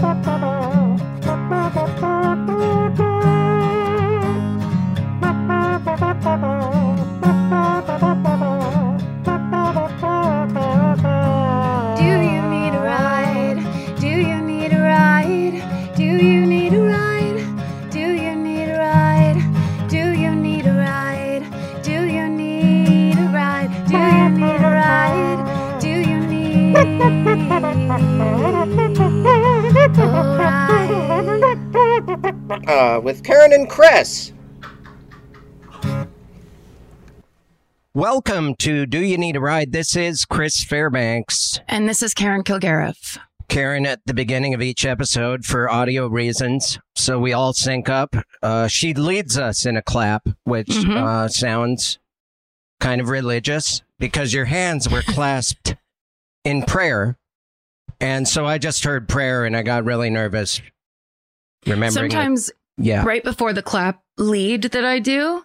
Do you need a ride? Do you need a ride? Do you need a Bye. Uh, with Karen and Chris. Welcome to Do You Need a Ride? This is Chris Fairbanks. And this is Karen Kilgariff. Karen at the beginning of each episode for audio reasons. So we all sync up. Uh, she leads us in a clap, which mm-hmm. uh, sounds kind of religious because your hands were clasped in prayer and so I just heard prayer and I got really nervous remembering. it. Sometimes yeah. right before the clap lead that I do,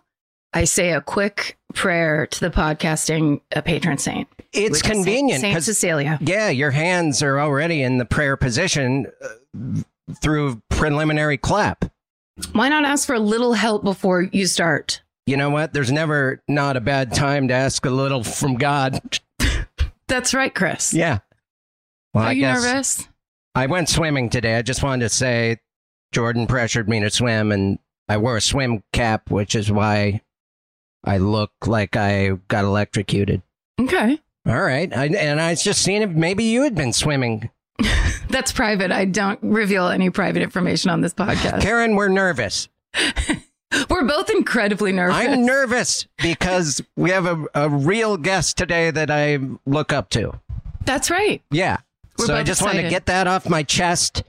I say a quick prayer to the podcasting uh, patron saint. It's Saint- convenient Saint 'cause- Cecilia. Yeah, your hands are already in the prayer position uh, through preliminary clap. Why not ask for a little help before you start? You know what? There's never not a bad time to ask a little from God. That's right, Chris. Yeah. Well, Are I you guess nervous? I went swimming today. I just wanted to say Jordan pressured me to swim and I wore a swim cap, which is why I look like I got electrocuted. Okay. All right. I, and I was just seeing if maybe you had been swimming. That's private. I don't reveal any private information on this podcast. Karen, we're nervous. We're both incredibly nervous. I'm nervous because we have a, a real guest today that I look up to. That's right. Yeah. We're so I just want to get that off my chest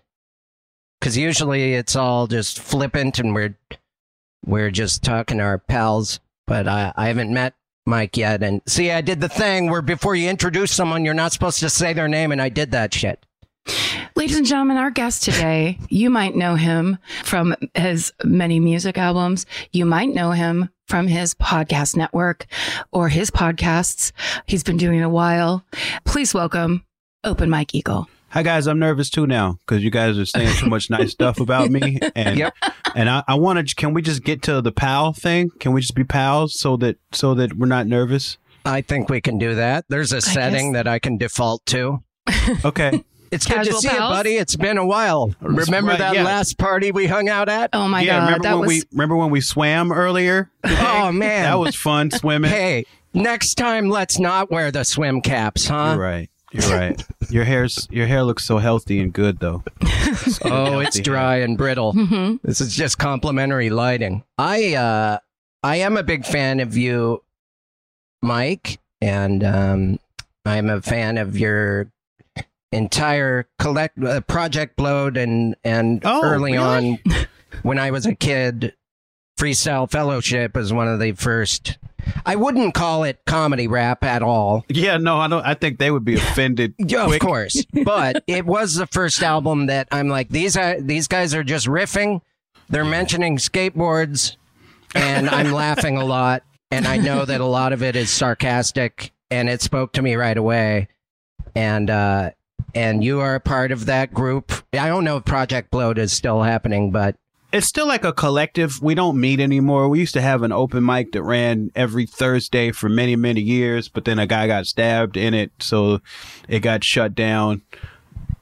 because usually it's all just flippant and we're we're just talking to our pals. But I, I haven't met Mike yet. And see, I did the thing where before you introduce someone, you're not supposed to say their name, and I did that shit. Ladies and gentlemen, our guest today, you might know him from his many music albums. You might know him from his podcast network or his podcasts. He's been doing it a while. Please welcome Open Mike Eagle. Hi guys, I'm nervous too now because you guys are saying so much nice stuff about me, and Yep. and I, I want to. Can we just get to the pal thing? Can we just be pals so that so that we're not nervous? I think we can do that. There's a setting that I can default to. Okay. It's good to Casual see you, buddy. It's been a while. Remember right, that yeah. last party we hung out at? Oh my yeah. God. remember That when was we remember when we swam earlier? Oh man, That was fun swimming. Hey, next time let's not wear the swim caps, huh? You're right. You're right. Your hair's your hair looks so healthy and good though. Oh, it's Healthy dry and brittle. Mhm. This is just complimentary lighting. I uh I am a big fan of you, Mike, and um I'm a fan of your entire collect uh, project blowed and and Oh, early really? on when I was a kid freestyle fellowship is one of the first I wouldn't call it comedy rap at all. Yeah. No, I don't. I think they would be offended. Yeah, of course. But it was the first album that I'm like, these are these guys are just riffing. They're mentioning skateboards, and I'm laughing a lot. And I know that a lot of it is sarcastic, and it spoke to me right away. And uh, and you are a part of that group. I don't know if Project Blowed is still happening, but it's still like a collective. We don't meet anymore. We used to have an open mic that ran every Thursday for many, many years, but then a guy got stabbed in it, so it got shut down.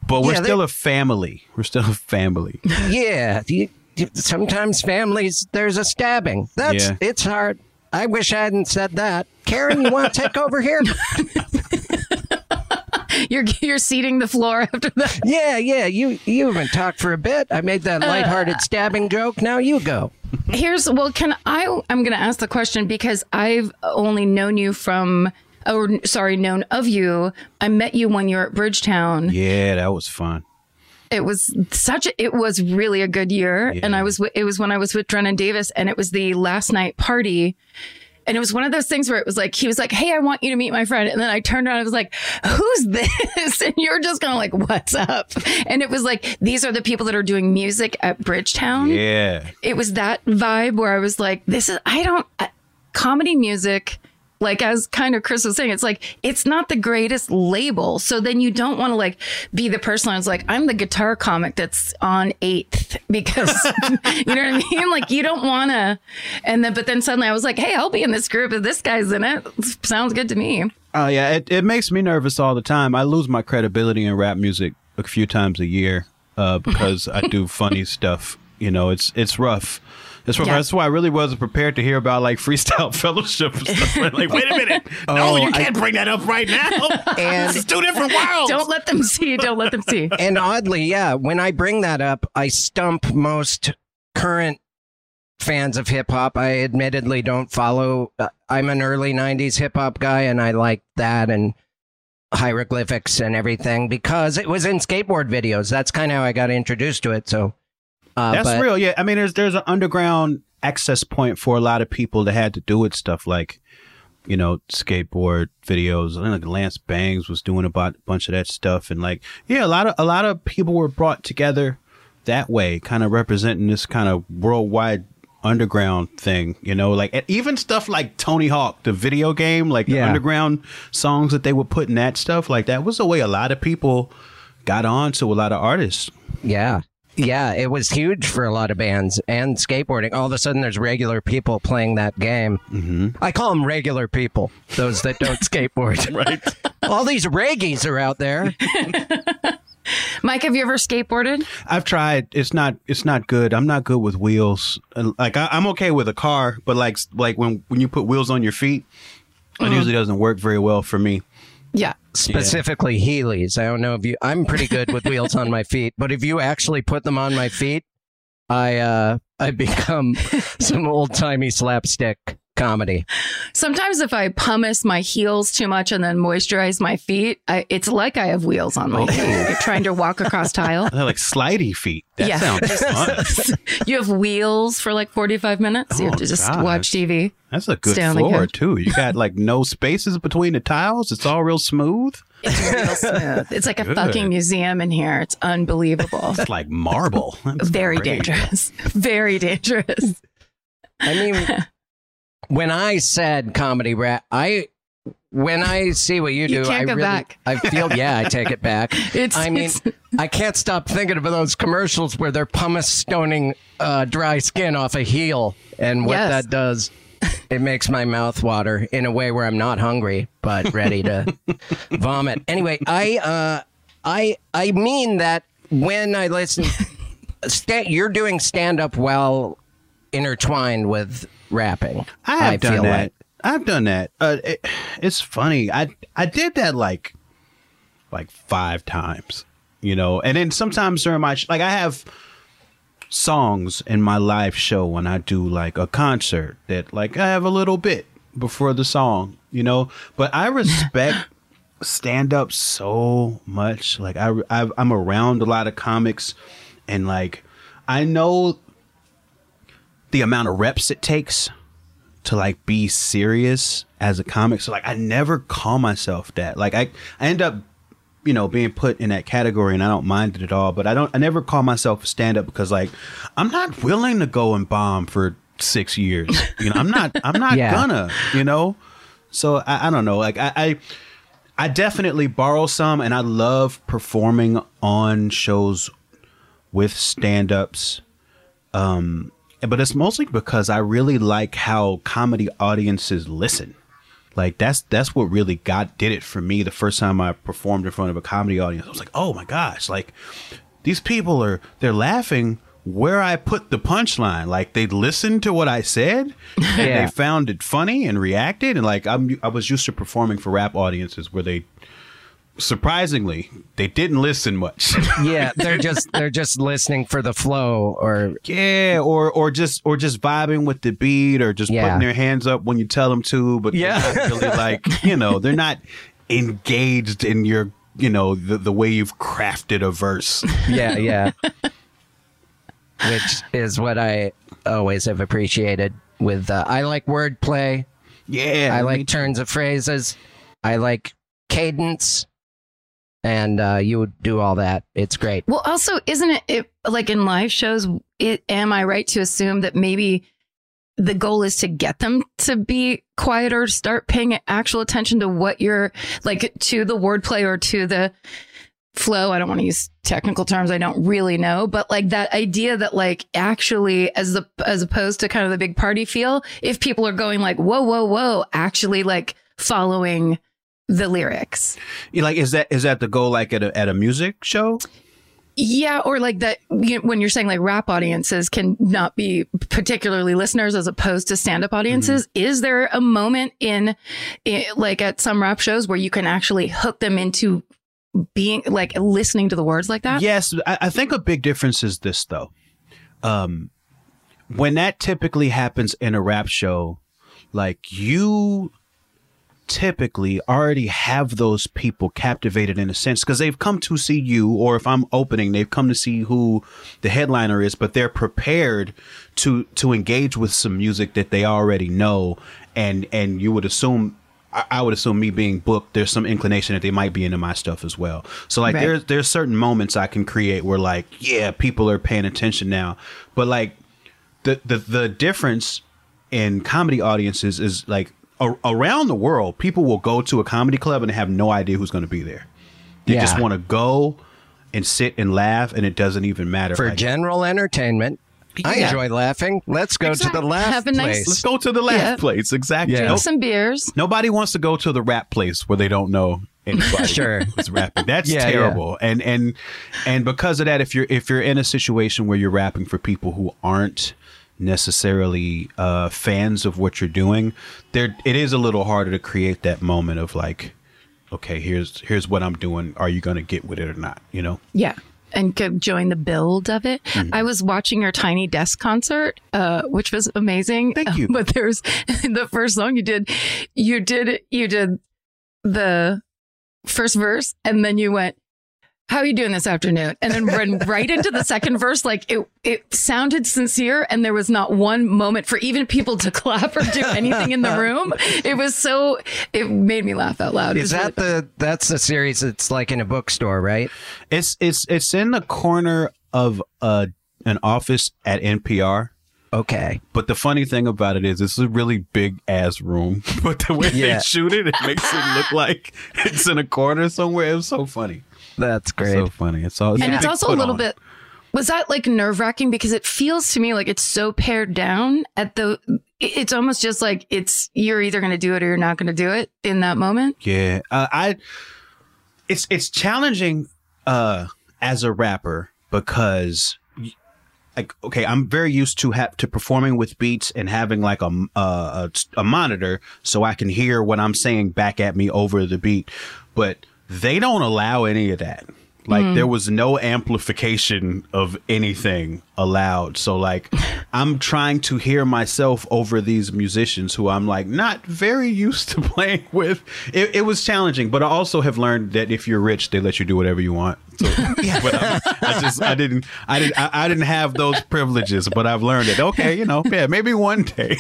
But we're Yeah, still a family. We're still a family. yeah, you, you- sometimes families there's a stabbing. That's Yeah. it's hard. I wish I hadn't said that. Karen, you want to take over here? You're you're seating the floor after that. Yeah, yeah. You you haven't talked for a bit. I made that uh, lighthearted stabbing joke. Now you go. Here's well, can I? I'm going to ask the question because I've only known you from, or sorry, known of you. I met you when you were at Bridgetown. Yeah, that was fun. It was such a, it was really a good year, and I was it was when I was with Drennon Davis, and it was the last night party. And it was one of those things where it was like, he was like, Hey, I want you to meet my friend. And then I turned around, I was like, Who's this? And you're just kind of like, What's up? And it was like, These are the people that are doing music at Bridgetown Yeah. it was that vibe where I was like, this is, I don't, uh, comedy music, like as kind of Chris was saying, it's like, it's not the greatest label. So then you don't want to like be the person that's like, I'm the guitar comic that's on eighth because, you know what I mean? Like you don't want to. And then, but then suddenly I was like, hey, I'll be in this group if this guy's in it. Sounds good to me. Oh yeah, it, it makes me nervous all the time. I lose my credibility in rap music a few times a year uh, because I do funny stuff. You know, it's it's rough. It's rough. Yeah. That's why I really wasn't prepared to hear about like freestyle fellowship and stuff. like, wait a minute, no, you can't bring that up right now. And- this is two different worlds. Don't let them see. Don't let them see. And oddly, yeah, when I bring that up, I stump most current fans of hip hop. I admittedly don't follow. Uh, I'm an early '90s hip hop guy, and I like that and hieroglyphics and everything because it was in skateboard videos. That's kind of how I got introduced to it. So uh, That's but- real. Yeah, I mean, there's there's an underground access point for a lot of people that had to do with stuff like, you know, skateboard videos. I think like Lance Bangs was doing about a bunch of that stuff, and like, yeah, a lot of a lot of people were brought together that way, kind of representing this kind of worldwide underground thing. You know, like even stuff like Tony Hawk, the video game, like the Yeah. underground songs that they would put in that stuff. Like that was the way a lot of people got on to a lot of artists. Yeah. Yeah, it was huge for a lot of bands and skateboarding. All of a sudden, there's regular people playing that game. Mm-hmm. I call them regular people, those that don't skateboard. Right. All these reggies are out there. Mike, have you ever skateboarded? I've tried. It's not. It's not good. I'm not good with wheels. Like I, I'm okay with a car, but like like when when you put wheels on your feet, it usually doesn't work very well for me. Yeah. Specifically, Heelys. I don't know if you. I'm pretty good with wheels on my feet, but if you actually put them on my feet, I uh I become some old timey slapstick comedy. Sometimes if I pumice my heels too much and then moisturize my feet, I, it's like I have wheels on my oh. feet. Trying to walk across tile. They're like slidey feet. That Yeah. sounds fun. You have wheels for like 45 minutes. you have Oh, to just God. watch TV. That's a good Stay on the floor too. You got like no spaces between the tiles. It's all real smooth. It's real smooth. It's like a Good. fucking museum in here. It's unbelievable. It's like marble. That's Very great. dangerous. Very dangerous. I mean, when I said comedy rap, I when I see what you do, You I really, back. I feel yeah, I take it back. It's- I mean, it's- I can't stop thinking of those commercials where they're pumice stoning uh, dry skin off a heel, and what Yes. that does. It makes my mouth water in a way where I'm not hungry but ready to vomit. Anyway, I uh, I I mean that when I listen, sta- you're doing stand up while intertwined with rapping. I have done feel that. like. I've done that. Uh, it, it's funny. I I did that like like five times, you know. And then sometimes during my like I have songs in my live show when I do like a concert that like I have a little bit before the song, you know. But I respect stand up so much. Like I, I I'm around a lot of comics, and like I know the amount of reps it takes to like be serious as a comic. So like I never call myself that. Like I, I end up, you know, being put in that category and I don't mind it at all. But I don't I never call myself a stand up because like I'm not willing to go and bomb for six years. You know, I'm not I'm not Yeah. gonna, you know? So I, I don't know. Like I, I I definitely borrow some, and I love performing on shows with stand-ups. Um, but it's mostly because I really like how comedy audiences listen. Like that's that's what really got did it for me the first time I performed in front of a comedy audience. I was like, oh my gosh, like these people are they're laughing where I put the punchline. Like they listened to what I said and Yeah. they found it funny and reacted. And like I'm I was used to performing for rap audiences where they surprisingly they didn't listen much. Yeah, they're just they're just listening for the flow or yeah, or or just or just vibing with the beat or just Yeah. putting their hands up when you tell them to, but Yeah. they're not really like, you know, they're not engaged in your you know the, the way you've crafted a verse yeah, yeah. Which is what I always have appreciated with uh, I like wordplay. yeah I like turns of phrases. I like cadence. And uh, you would do all that. It's great. Well, also, isn't it, it like in live shows? It am I right to assume that maybe the goal is to get them to be quieter, start paying actual attention to what you're like to the wordplay or to the flow. I don't want to use technical terms. I don't really know, but like that idea that like actually as the as opposed to kind of the big party feel, if people are going like whoa whoa whoa, actually like following the lyrics. Like is that is that the goal like at a at a music show Yeah, or like that you when you're saying like rap audiences can not be particularly listeners as opposed to stand up audiences. Is there a moment in, i like at some rap shows where you can actually hook them into being like listening to the words like that? Yes, I, I think a big difference is this though. Um, when that typically happens in a rap show, like you typically already have those people captivated in a sense because they've come to see you, or if I'm opening, they've come to see who the headliner is, but they're prepared to to engage with some music that they already know, and and you would assume. I- I would assume me being booked, there's some inclination that they might be into my stuff as well. So like Right. there's there's certain moments I can create where like, yeah, people are paying attention now. But like the the the difference in comedy audiences is like a- around the world, people will go to a comedy club and have no idea who's going to be there. They just want to go and sit and laugh, and it doesn't even matter. For Like, general entertainment, I enjoy laughing. Let's go Exactly. to the laugh Have a nice- let's place. go to the laugh Yeah. place. Exactly. Yeah. Nope. Some beers. Nobody wants to go to the rap place where they don't know anybody Sure. who's rapping. That's Yeah, yeah. terrible. And and and because of that, if you're if you're in a situation where you're rapping for people who aren't necessarily uh, fans of what you're doing, there it is a little harder to create that moment of like, okay, here's here's what I'm doing. Are you going to get with it or not? You know. Yeah. And could join the build of it. Mm-hmm. I was watching your Tiny Desk concert, uh, which was amazing. Thank you. But there's the first song you did, you did, you did the first verse and then you went, how are you doing this afternoon? And then ran right into the second verse. Like it, it sounded sincere and there was not one moment for even people to clap or do anything in the room. It was so, it made me laugh out loud. It Is was really that the that's the series that's like in a bookstore, right? It's it's it's in the corner of uh, an office at NPR. Okay. But the funny thing about it is, it's a really big ass room. But the way Yeah. they shoot it, it makes it look like it's in a corner somewhere. It was so funny. That's great. So funny. It's all. and it's also a little on. bit was that like nerve wracking because it feels to me like it's so pared down at the it's almost just like it's you're either going to do it or you're not going to do it in that moment Yeah, uh, I. It's it's challenging uh, as a rapper because. Like okay, I'm very used to have to performing with beats and having like a, uh, a a monitor so I can hear what I'm saying back at me over the beat, but they don't allow any of that. Like there mm. was no amplification of anything allowed. So like I'm trying to hear myself over these musicians who I'm like not very used to playing with. It, it was challenging, but I also have learned that if you're rich, they let you do whatever you want. So, but I, I just I didn't I didn't I, I didn't have those privileges, but I've learned it. Okay, you know, yeah, maybe one day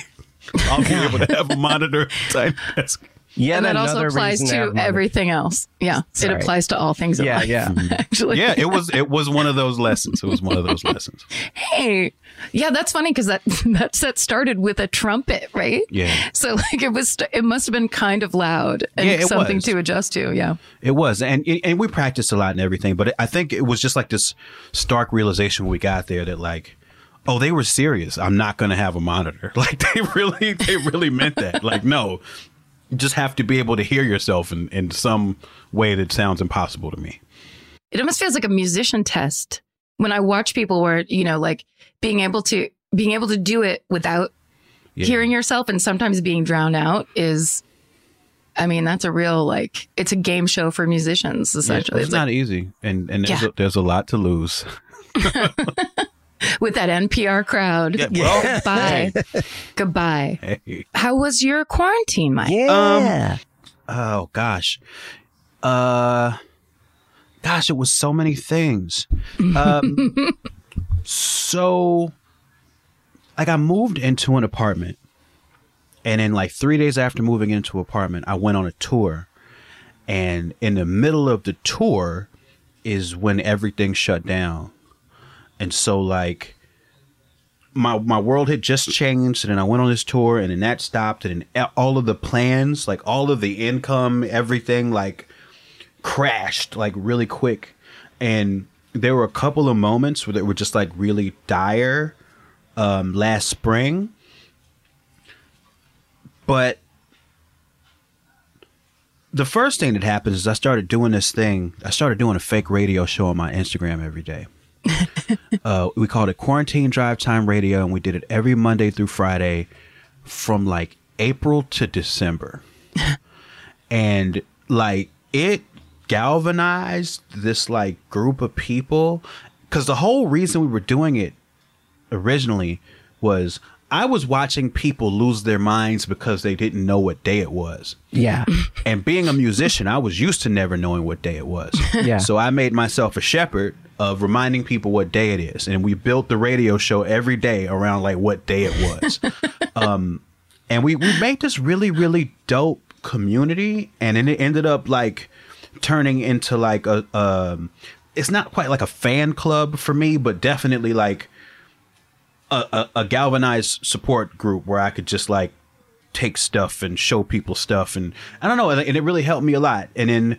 I'll be able to have a monitor. type desk. Yet and that also applies reason to everything else. Yeah, Sorry. it applies to all things. In Yeah, life, yeah. Actually, yeah, it was it was one of those lessons. It was one of those lessons. Hey, yeah, that's funny because that that set started with a trumpet, right? Yeah. So like it was, it must have been kind of loud and Yeah, something was. to adjust to. Yeah. It was, and and we practiced a lot and everything, but I think it was just like this stark realization when we got there that like, oh, they were serious. I'm not going to have a monitor. Like they really, they really meant that. Like no, you just have to be able to hear yourself in in some way that sounds impossible to me. It almost feels like a musician test when I watch people where you know like being able to being able to do it without Yeah. hearing yourself and sometimes being drowned out is. I mean, that's a real like it's a game show for musicians Yeah, essentially. it's It's like, not easy, and and there's, Yeah. a, there's a lot to lose. with that NPR crowd. Yeah, well, Goodbye. Goodbye. hey. How was your quarantine, Mike? Yeah. Oh gosh. Uh gosh, it was so many things. Um so like I moved into an apartment and then like 3 days after moving into an apartment, I went on a tour. And in the middle of the tour is when everything shut down. And so like my my world had just changed and then I went on this tour and then that stopped and then all of the plans like all of the income everything like crashed like really quick. And there were a couple of moments where they were just like really dire um last spring. But the first thing that happens is I started doing this thing. I started doing a fake radio show on my Instagram every day uh, we called it Quarantine Drive Time Radio, and we did it every Monday through Friday from like April to December. and like it galvanized this like group of people because the whole reason we were doing it originally was I was watching people lose their minds because they didn't know what day it was. Yeah. And being a musician, I was used to never knowing what day it was. Yeah. So I made myself a shepherd of reminding people what day it is. And we built the radio show every day around like what day it was. um, and we, we made this really, really dope community. And then it ended up like turning into like a, um, it's not quite like a fan club for me, but definitely like a, a, a galvanized support group where I could just like take stuff and show people stuff and I don't know and it really helped me a lot and then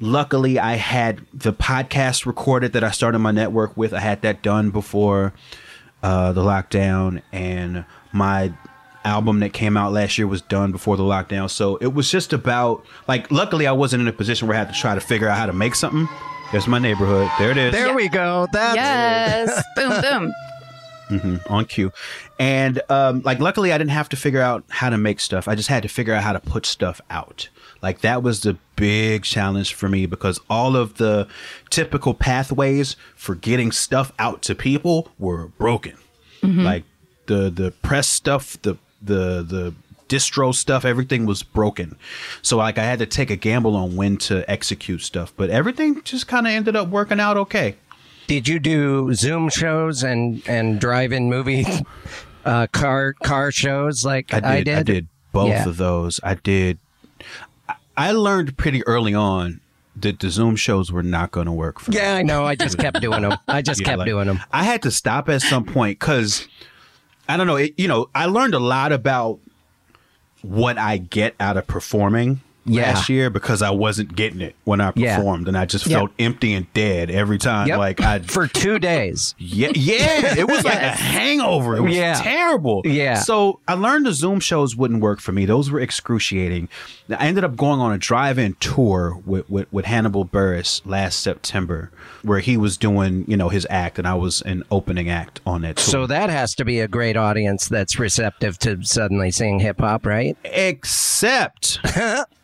luckily I had the podcast recorded that I started my network with I had that done before uh, the lockdown and my album that came out last year was done before the lockdown so it was just about like luckily I wasn't in a position where I had to try to figure out how to make something there's my neighborhood there it is There we go. That's Yes. boom, boom. on cue. And um, like, luckily, I didn't have to figure out how to make stuff. I just had to figure out how to put stuff out. Like that was the big challenge for me because all of the typical pathways for getting stuff out to people were broken. Like the the press stuff, the the the distro stuff, everything was broken. So like I had to take a gamble on when to execute stuff, but everything just kind of ended up working out okay. Did you do Zoom shows and and drive-in movie uh, car car shows like I did. I did, both Yeah. of those. I did. I- learned pretty early on that the Zoom shows were not going to work for me. Yeah, I know. I just kept doing them. I just Yeah, kept like, doing them. I had to stop at some point because I don't know. It, you know, I learned a lot about what I get out of performing Yeah. last year because I wasn't getting it when I Yeah. performed, and I just felt empty and dead every time. Yep. Like I for two days. Yeah, yeah, it was like a hangover. It was Yeah. terrible. Yeah. So I learned the Zoom shows wouldn't work for me. Those were excruciating. I ended up going on a drive-in tour with, with, with Hannibal Buress last September, where he was doing, you know, his act, and I was an opening act on that tour. So that has to be a great audience that's receptive to suddenly seeing hip hop, right? except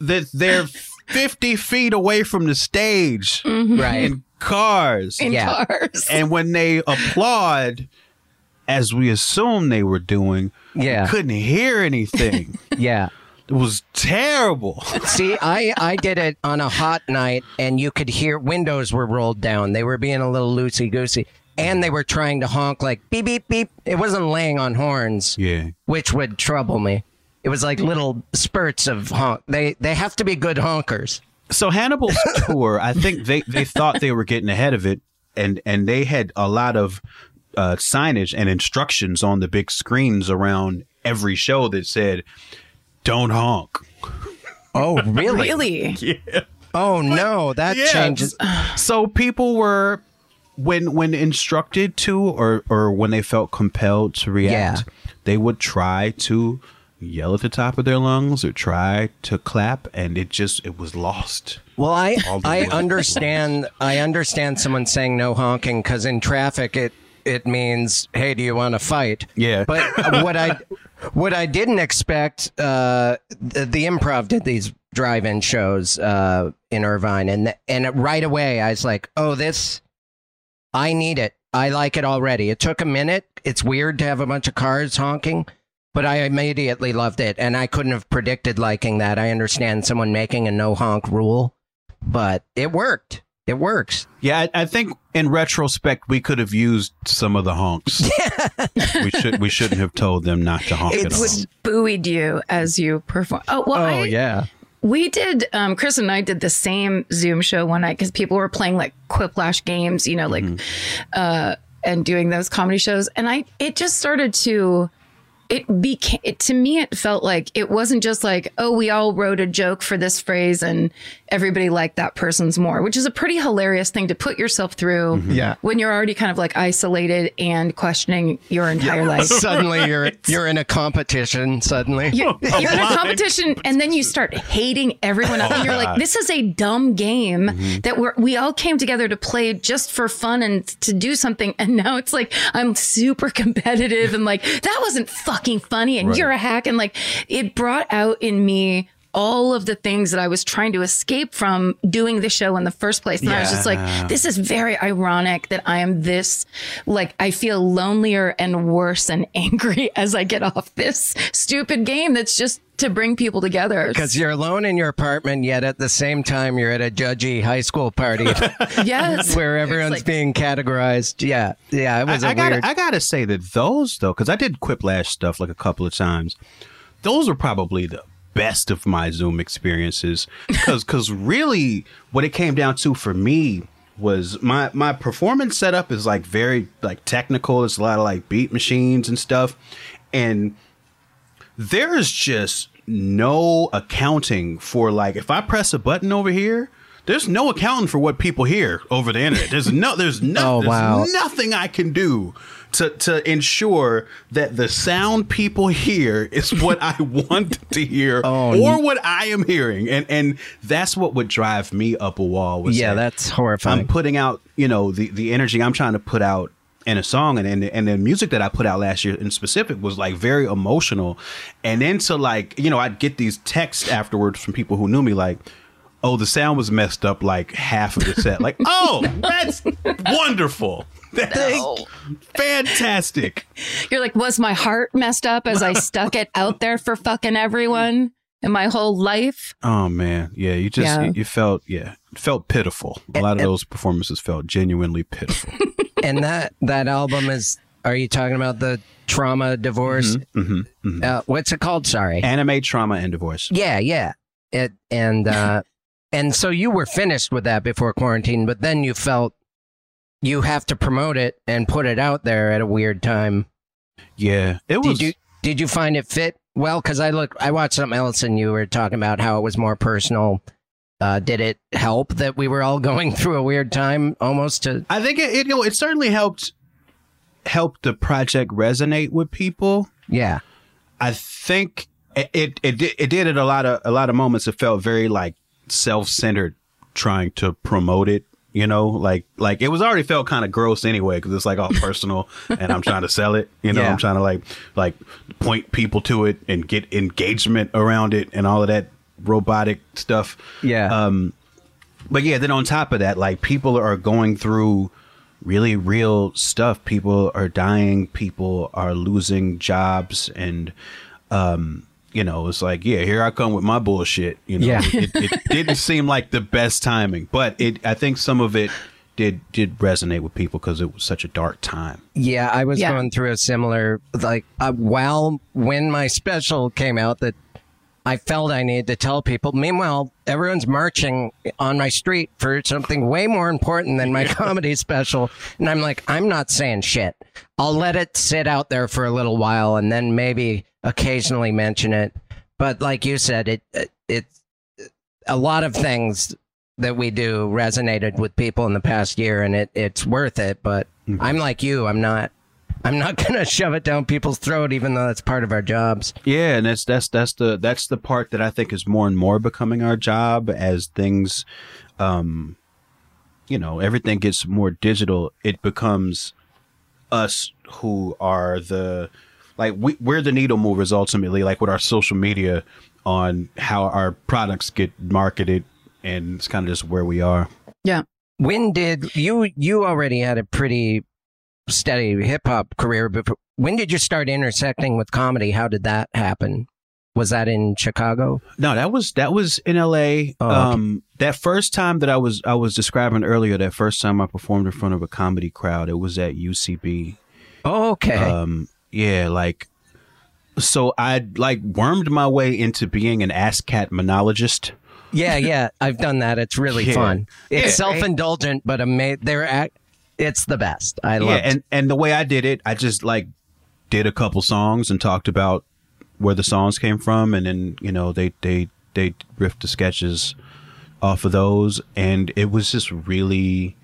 that they're 50 feet away from the stage mm-hmm. Right. in cars. In Yeah. cars. and when they applaud as we assume they were doing Yeah. couldn't hear anything Yeah. it was terrible See, I, I did it on a hot night, and you could hear windows were rolled down. They were being a little loosey goosey, and they were trying to honk like beep beep beep. It wasn't laying on horns, yeah which would trouble me. It was like little spurts of honk. They they have to be good honkers. So Hannibal's tour, I think they, they thought they were getting ahead of it, and and they had a lot of uh, signage and instructions on the big screens around every show that said, "Don't honk." Oh, really? Really? Yeah. Oh no, that Yeah. changes. So people were when when instructed to or or when they felt compelled to react, they would try to yell at the top of their lungs or try to clap and it just it was lost. Well, I I understand I understand someone saying no honking because in traffic it it means hey, do you want to fight? Yeah. But what I what I didn't expect, uh, the, the improv did these drive-in shows uh, in Irvine, and and right away I was like, oh, this I need it. I like it already. It took a minute. It's weird to have a bunch of cars honking. But I immediately loved it, and I couldn't have predicted liking that. I understand someone making a no honk rule, but it worked. It works. Yeah, I, I think in retrospect we could have used some of the honks. Yeah. we should we shouldn't have told them not to honk at It all. was buoyed you as you perform. Oh, well, I, yeah. We did. Um, Chris and I did the same Zoom show one night because people were playing like Quiplash games, you know, like, uh, and doing those comedy shows. And I, it just started to, it became it, to me. It felt like it wasn't just like, oh, we all wrote a joke for this phrase and everybody liked that person's more, which is a pretty hilarious thing to put yourself through. Mm-hmm. Yeah. When you're already kind of like isolated and questioning your entire life. Suddenly you're you're in a competition. Suddenly, You're, you're in a competition, and then you start hating everyone else. And you're like, "This is a dumb game mm-hmm. that we're we all came together to play just for fun and to do something." And now it's like I'm super competitive and like that wasn't fucking funny, and you're a hack, and like it brought out in me. All of the things that I was trying to escape from doing the show in the first place. And I was just like, this is very ironic that I am this, like, I feel lonelier and worse and angry as I get off this stupid game that's just to bring people together. because you're alone in your apartment, yet at the same time you're at a judgy high school party yes. where everyone's like- being categorized. Yeah, yeah, it was a I, I gotta, weird. I gotta say that those though, because I did Quiplash stuff like a couple of times. Those are probably the best of my Zoom experiences, because because really, what it came down to for me was my my performance setup is like very like technical. It's a lot of like beat machines and stuff, and there is just no accounting for like if I press a button over here, there's no accounting for what people hear over the internet. There's no there's no Oh, there's wow. nothing I can do to to ensure that the sound people hear is what I want to hear Oh, or what I am hearing. And and that's what would drive me up a wall was yeah, that that's horrifying. I'm putting out, you know, the the energy I'm trying to put out in a song and and, and the music that I put out last year in specific was like very emotional. And then to like, you know, I'd get these texts afterwards from people who knew me like Oh, the sound was messed up like half of the set. Like, oh, that's wonderful. That's fantastic. You're like, was my heart messed up as I stuck it out there for fucking everyone in my whole life? Oh man, yeah, you just Yeah. you, you felt yeah, felt pitiful. A lot of those performances felt genuinely pitiful. And that that album is. Are you talking about the trauma divorce? Mm-hmm. Uh, what's it called? Sorry. Anime trauma and divorce. Yeah, yeah. It and uh and so you were finished with that before quarantine, but then you felt you have to promote it and put it out there at a weird time. Yeah, it was. Did you did you find it fit well? Because I look, I watched something else, and you were talking about how it was more personal. Uh, did it help that we were all going through a weird time, almost to? I think it, it you know it certainly helped helped the project resonate with people. Yeah, I think it it it did, it did at a lot of a lot of moments. It felt very like self centered, trying to promote it. You know, like like it was already felt kind of gross anyway because it's like all personal, and I'm trying to sell it. You know, Yeah. I'm trying to like like point people to it and get engagement around it and all of that robotic stuff. yeah. Um, but yeah, then on top of that, like people are going through really real stuff. People are dying. People are losing jobs, and um, you know, it's like, yeah, here I come with my bullshit. You know, Yeah. it, it didn't seem like the best timing, but it. I think some of it did did resonate with people because it was such a dark time. Yeah, I was Yeah. going through a similar like uh, while when my special came out that I felt I needed to tell people. Meanwhile, everyone's marching on my street for something way more important than my comedy special, and I'm like, I'm not saying shit. I'll let it sit out there for a little while, and then maybe occasionally mention it. But like you said, it it, it a lot of things that we do resonated with people in the past year, and it it's worth it. But mm-hmm. I'm like you, I'm not. I'm not gonna shove it down people's throat, even though that's part of our jobs. Yeah, and that's that's that's the that's the part that I think is more and more becoming our job as things, um, you know, everything gets more digital. It becomes us who are the like we, we're the needle movers ultimately, like with our social media on how our products get marketed, and it's kind of just where we are. Yeah. When did you you already had a pretty steady hip hop career, but when did you start intersecting with comedy? How did that happen? Was that in Chicago? No, that was that was in L.A. Oh, okay. um, that first time that I was I was describing earlier, that first time I performed in front of a comedy crowd, it was at UCB. Oh, okay. Um, yeah, like so I like wormed my way into being an ass cat monologist. yeah, yeah. I've done that. It's really Yeah. fun. It's Yeah. self indulgent, but ama- they're act. It's the best. I love yeah, and and the way I did it, I just like did a couple songs and talked about where the songs came from, and then you know they they they riffed the sketches off of those, and it was just really,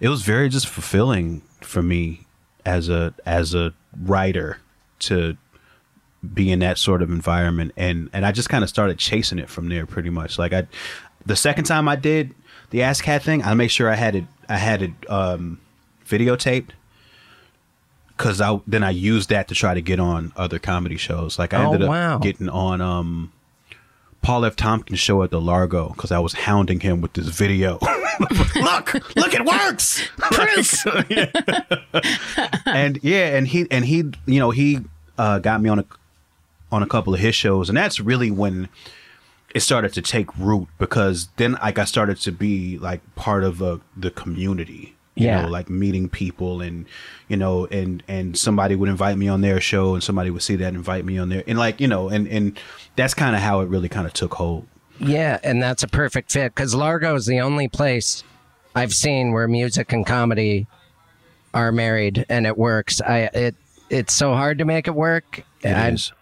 it was very just fulfilling for me as a as a writer to be in that sort of environment and and I just kind of started chasing it from there pretty much like I the second time I did the ass cat thing I made sure I had it I had it um videotaped cuz I then I used that to try to get on other comedy shows like I Oh, ended up wow. getting on um Paul F. Tompkins show at the Largo because I was hounding him with this video. look, look, it works. Proof. and yeah, and he and he, you know, he uh, got me on a on a couple of his shows, and that's really when it started to take root because then like I started to be like part of uh, the community. You Yeah. know, like meeting people and you know, and and somebody would invite me on their show and somebody would see that and invite me on there. And like, you know, and and that's kind of how it really kind of took hold. Yeah, and that's a perfect fit because Largo is the only place I've seen where music and comedy are married and it works. I it it's so hard to make it work. It and, is.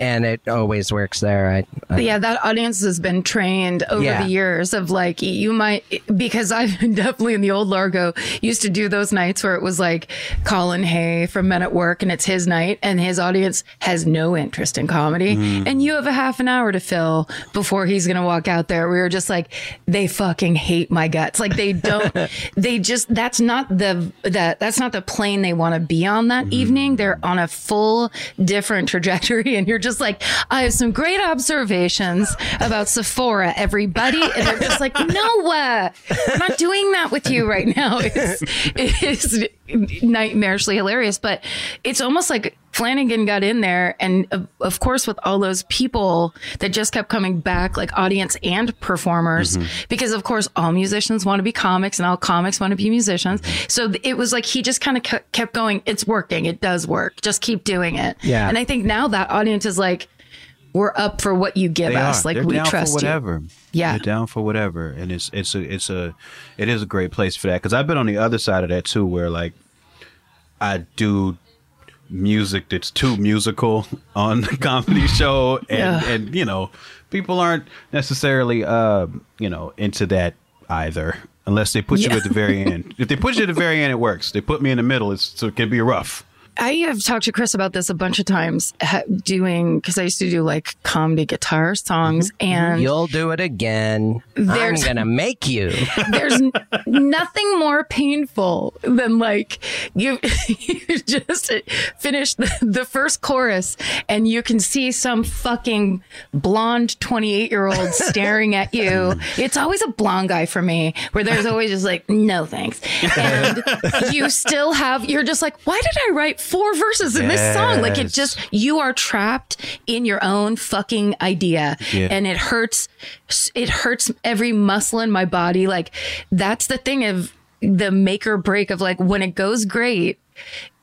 And it always works there. I, I yeah, that audience has been trained over Yeah. the years of like you might because I've been definitely in the old Largo used to do those nights where it was like Colin Hay from Men at Work and it's his night and his audience has no interest in comedy mm. and you have a half an hour to fill before he's gonna walk out there. We were just like they fucking hate my guts. Like they don't they just that's not the that that's not the plane they want to be on that mm. evening. They're on a full different trajectory and you're just like I have some great observations about Sephora, everybody. And they're just like, no, uh, I'm not doing that with you right now. It's, it's nightmarishly hilarious, but it's almost like Flanagan got in there. And of, of course, with all those people that just kept coming back, like audience and performers, mm-hmm. because of course, all musicians want to be comics and all comics want to be musicians. Mm-hmm. So it was like he just kind of kept going, it's working. It does work. Just keep doing it. Yeah. And I think now that audience is like, we're up for what you give They us. are. Like They're we trust for you. whatever. Yeah. They're down for whatever, and it's it's a it's a it is a great place for that because I've been on the other side of that too, where like I do music that's too musical on the comedy show, and Yeah. and you know people aren't necessarily uh you know into that either. Unless they put you at the very end. If they put you at the very end, it works. They put me in the middle, it's so it can be rough. I have talked to Chris about this a bunch of times, ha- doing because I used to do like comedy guitar songs, mm-hmm. Mm-hmm. and You'll do it again. I'm gonna make you. there's nothing more painful than like you, you just finish the, the first chorus and you can see some fucking blonde 28 year old staring at you. It's always a blonde guy for me where there's always just like, no thanks. And you still have, you're just like, why did I write four verses in this song? Like it just, you are trapped in your own fucking idea Yeah. and it hurts it hurts every muscle in my body like that's the thing of the make or break of like when it goes great,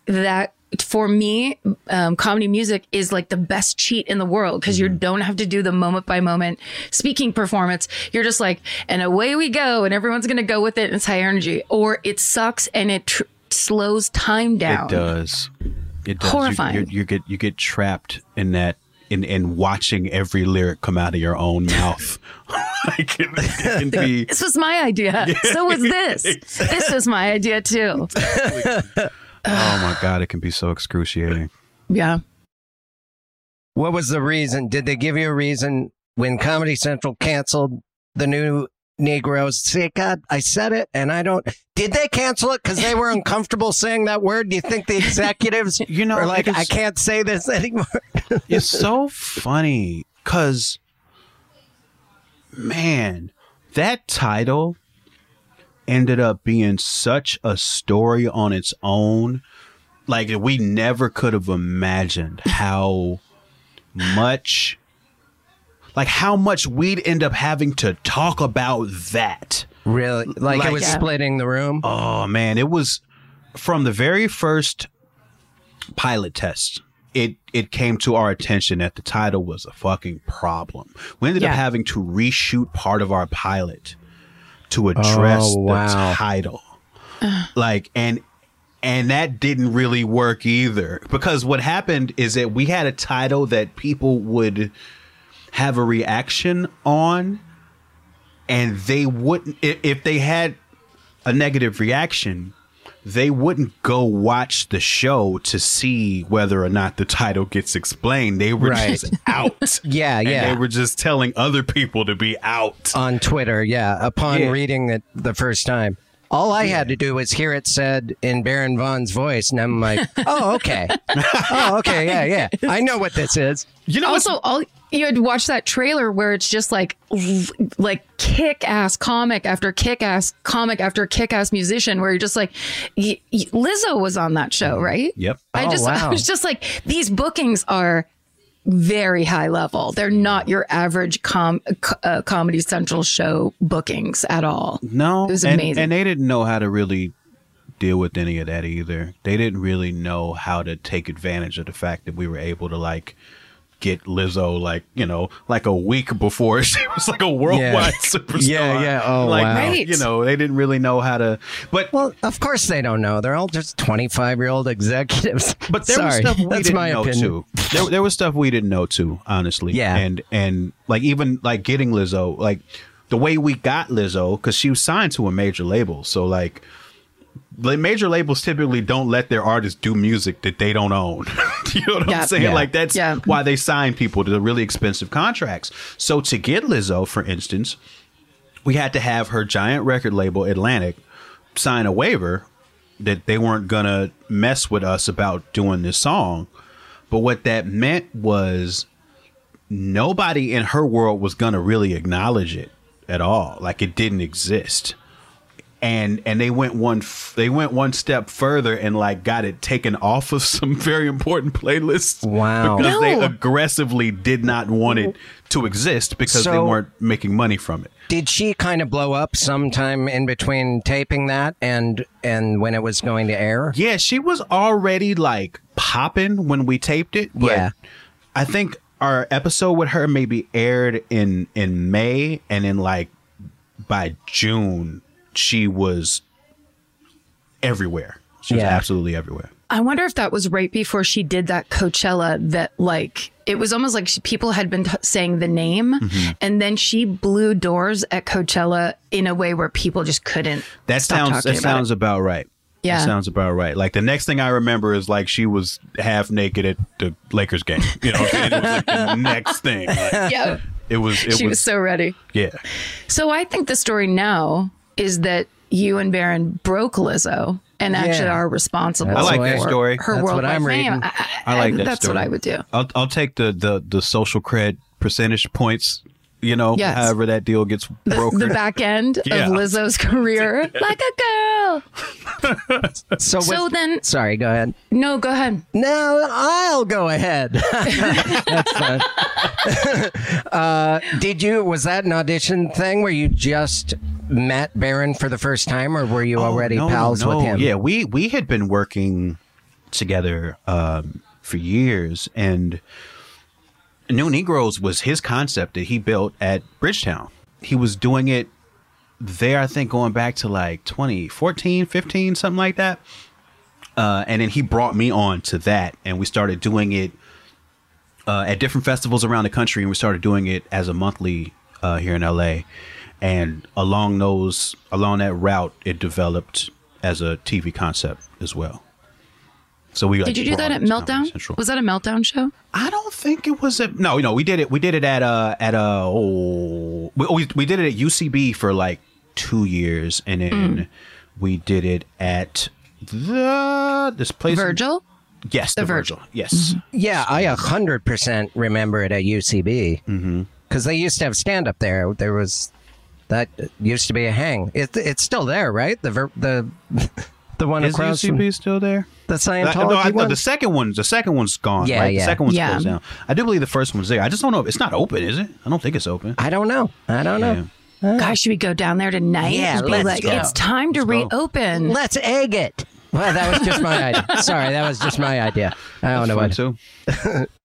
that for me, um, comedy music is like the best cheat in the world because you don't have to do the moment by moment speaking performance. You're just like, and away we go, and everyone's going to go with it. And it's high energy, or it sucks and it tr- slows time down. It does. It does. You- Horrifying. You, you get you get trapped in that in in watching every lyric come out of your own mouth. like it, it can be. This was my idea. So was this. This was my idea too. Oh my god, it can be so excruciating. Yeah. What was the reason? Did they give you a reason when Comedy Central canceled the new Negroes? See, God, I said it, and I don't. Did they cancel it because they were uncomfortable saying that word? Do you think the executives, You know, are like, is- I can't say this anymore? It's so funny because, man, that title ended up being such a story on its own. Like we never could have imagined how much, like how much we'd end up having to talk about that. really? Like, Like- it was Yeah. splitting the room? Oh man, it was from the very first pilot test. It it came to our attention that the title was a fucking problem. We ended up having to reshoot part of our pilot to address Oh, wow. the title. like and and that didn't really work either because what happened is that we had a title that people would have a reaction on and they wouldn't i- if they had a negative reaction they wouldn't go watch the show to see whether or not the title gets explained they were Right. just out Yeah, and yeah. they were just telling other people to be out on Twitter, yeah, upon Yeah. reading it the first time. All I had to do was hear it said in Baron Vaughn's voice, and I'm like, oh, okay. oh, okay, yeah, yeah. I know what this is. you know Also, all you had to watch that trailer where it's just like, like kick ass comic after kick ass comic after kick ass musician, where you're just like, y- y- Lizzo was on that show, right? yep I Oh, just, I was just like, these bookings are very high level. They're not your average com- uh, Comedy Central show bookings at all. No, It was and, amazing. and they didn't know how to really deal with any of that either. They didn't really know how to take advantage of the fact that we were able to like get Lizzo like you know like a week before she was like a worldwide Yeah. superstar. Yeah, yeah. Oh, like, wow. Right. You know, they didn't really know how to. But Well, of course they don't know. They're all just 25 year old executives. But there Sorry, was stuff we that's didn't my know opinion. too. There, there was stuff we didn't know too, honestly. Yeah. and and like even like getting Lizzo, like the way we got Lizzo, because she was signed to a major label, so like. The major labels typically don't let their artists do music that they don't own. you know what. I'm saying? Yeah. Like that's Yeah. why they sign people to really expensive contracts. So to get Lizzo, for instance, we had to have her giant record label Atlantic sign a waiver that they weren't gonna mess with us about doing this song. But what that meant was nobody in her world was gonna really acknowledge it at all. Like it didn't exist. And and they went one f- they went one step further and like got it taken off of some very important playlists. Wow. Because they aggressively did not want it to exist because they weren't making money from it. Did she kind of blow up sometime in between taping that and and when it was going to air? Yeah, she was already like popping when we taped it. But Yeah. I think our episode with her maybe aired in in May, and then like by June she was everywhere. She was Yeah. absolutely everywhere. I wonder if that was right before she did that Coachella that like it was almost like she, people had been t- saying the name Mm-hmm. and then she blew doors at Coachella in a way where people just couldn't That stop sounds that about sounds it. about right. Yeah. That sounds about right. Like the next thing I remember is like she was half naked at the Lakers game. You know, what I'm saying? it was like the next thing. Like, Yeah. it was. It she was was. so ready. yeah. So I think the story now is that you and Baron broke Lizzo and actually are responsible for that? I like that story. her That's what worldwide I'm fame. reading. I, I like that story. That's story. what I would do. I'll I'll take the the the social cred percentage points. You know, Yes. however that deal gets The, the back end Yeah. of Lizzo's career, like a girl. So, So then, sorry, go ahead. no, go ahead. No, I'll go ahead. That's fun. uh, did you? Was that an audition thing where you just met Baron for the first time, or were you Oh, already no, pals no, with him? Yeah, we we had been working together um, for years, and New Negroes was his concept that he built at Bridgetown. He was doing it there, I think, going back to like 2014, 15, something like that. Uh, and then he brought me on to that, and we started doing it uh, at different festivals around the country, and we started doing it as a monthly uh, here in LA. And along those, along that route, it developed as a TV concept as well. So we like, Did you do that at it to Comedy Meltdown? Central. Was that a Meltdown show? I don't think it was a no, no. We did it. We did it at uh at uh oh we we, we did it at UCB for like two years, and then Mm. we did it at the this place. Virgil? Yes, the, The Virgil. Virgil. Yes. Yeah, I a hundred percent remember it at UCB Mm-hmm. because they used to have stand up there. There was that used to be a hang. It, it's still there, right? The ver- the the one Is across from still there? the Uh, Scientology no, I, one. the second one. The second one's gone. Yeah, right? yeah. The second one's Yeah. closed down. I do believe the first one's there. I just don't know if it's not open. Is it? I don't think it's open. I don't know. I don't know. Yeah. Gosh, should we go down there tonight? Yeah, be let's like, go. it's time to Let's go. reopen. Let's egg it. Well, that was just my idea. Sorry, that was just my idea. I don't know That's what. too.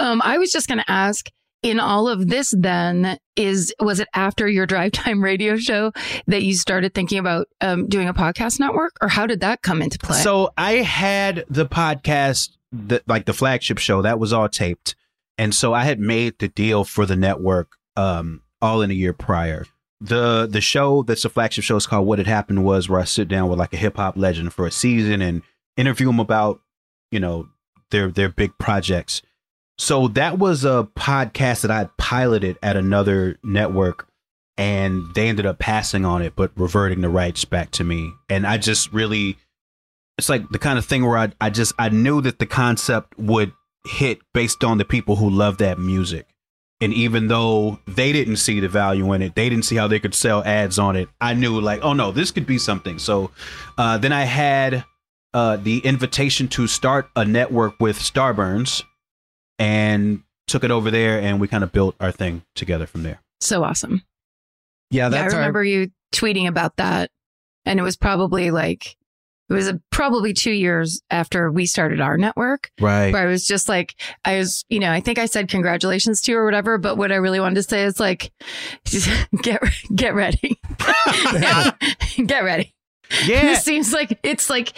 Um, I was just going to ask. In all of this, then is was it after your drive time radio show that you started thinking about um, doing a podcast network, or how did that come into play? So I had the podcast, the, like the flagship show, that was all taped, and so I had made the deal for the network, um, all in a year prior. the The show that's the flagship show is called "What Had Happened" was where I sit down with like a hip hop legend for a season and interview them about, you know, their their big projects. So that was a podcast that I piloted at another network and they ended up passing on it, but reverting the rights back to me. And I just really, it's like the kind of thing where I, I just, I knew that the concept would hit based on the people who love that music. And even though they didn't see the value in it, they didn't see how they could sell ads on it. I knew like, oh no, this could be something. So uh, then I had uh, the invitation to start a network with Starburns and took it over there and we kind of built our thing together from there. so awesome. Yeah, Yeah, that's I our- remember you tweeting about that, and it was probably like it was a, probably two years after we started our network. Right. Where I was just like, I was, you know, I think I said congratulations to you or whatever, but what I really wanted to say is like, get get ready, get ready. Yeah. This seems like it's like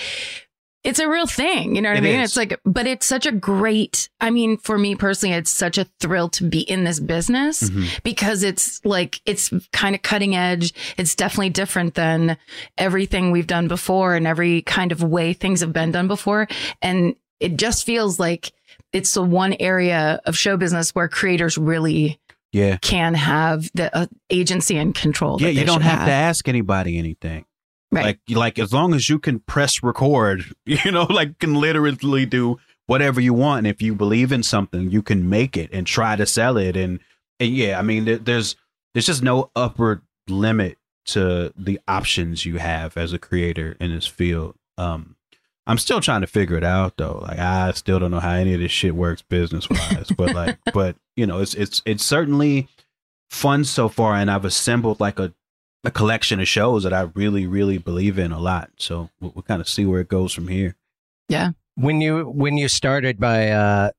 it's a real thing. You know what It I mean? is. It's like, but it's such a great, I mean, for me personally, it's such a thrill to be in this business Mhm. because it's like, it's kind of cutting edge. It's definitely different than everything we've done before and every kind of way things have been done before. And it just feels like it's the one area of show business where creators really Yeah. can have the uh, agency and control. Yeah, that you don't should have, to ask anybody anything. Right. Like like as long as you can press record, you know, like can literally do whatever you want. And if you believe in something, you can make it and try to sell it. And and yeah, I mean there, there's there's just no upper limit to the options you have as a creator in this field. Um I'm still trying to figure it out though. Like I still don't know how any of this shit works business wise. but like but you know, it's it's it's certainly fun so far and I've assembled like a a collection of shows that I really, really believe in a lot. So we'll, we'll kind of see where it goes from here. Yeah. When you when you started by uh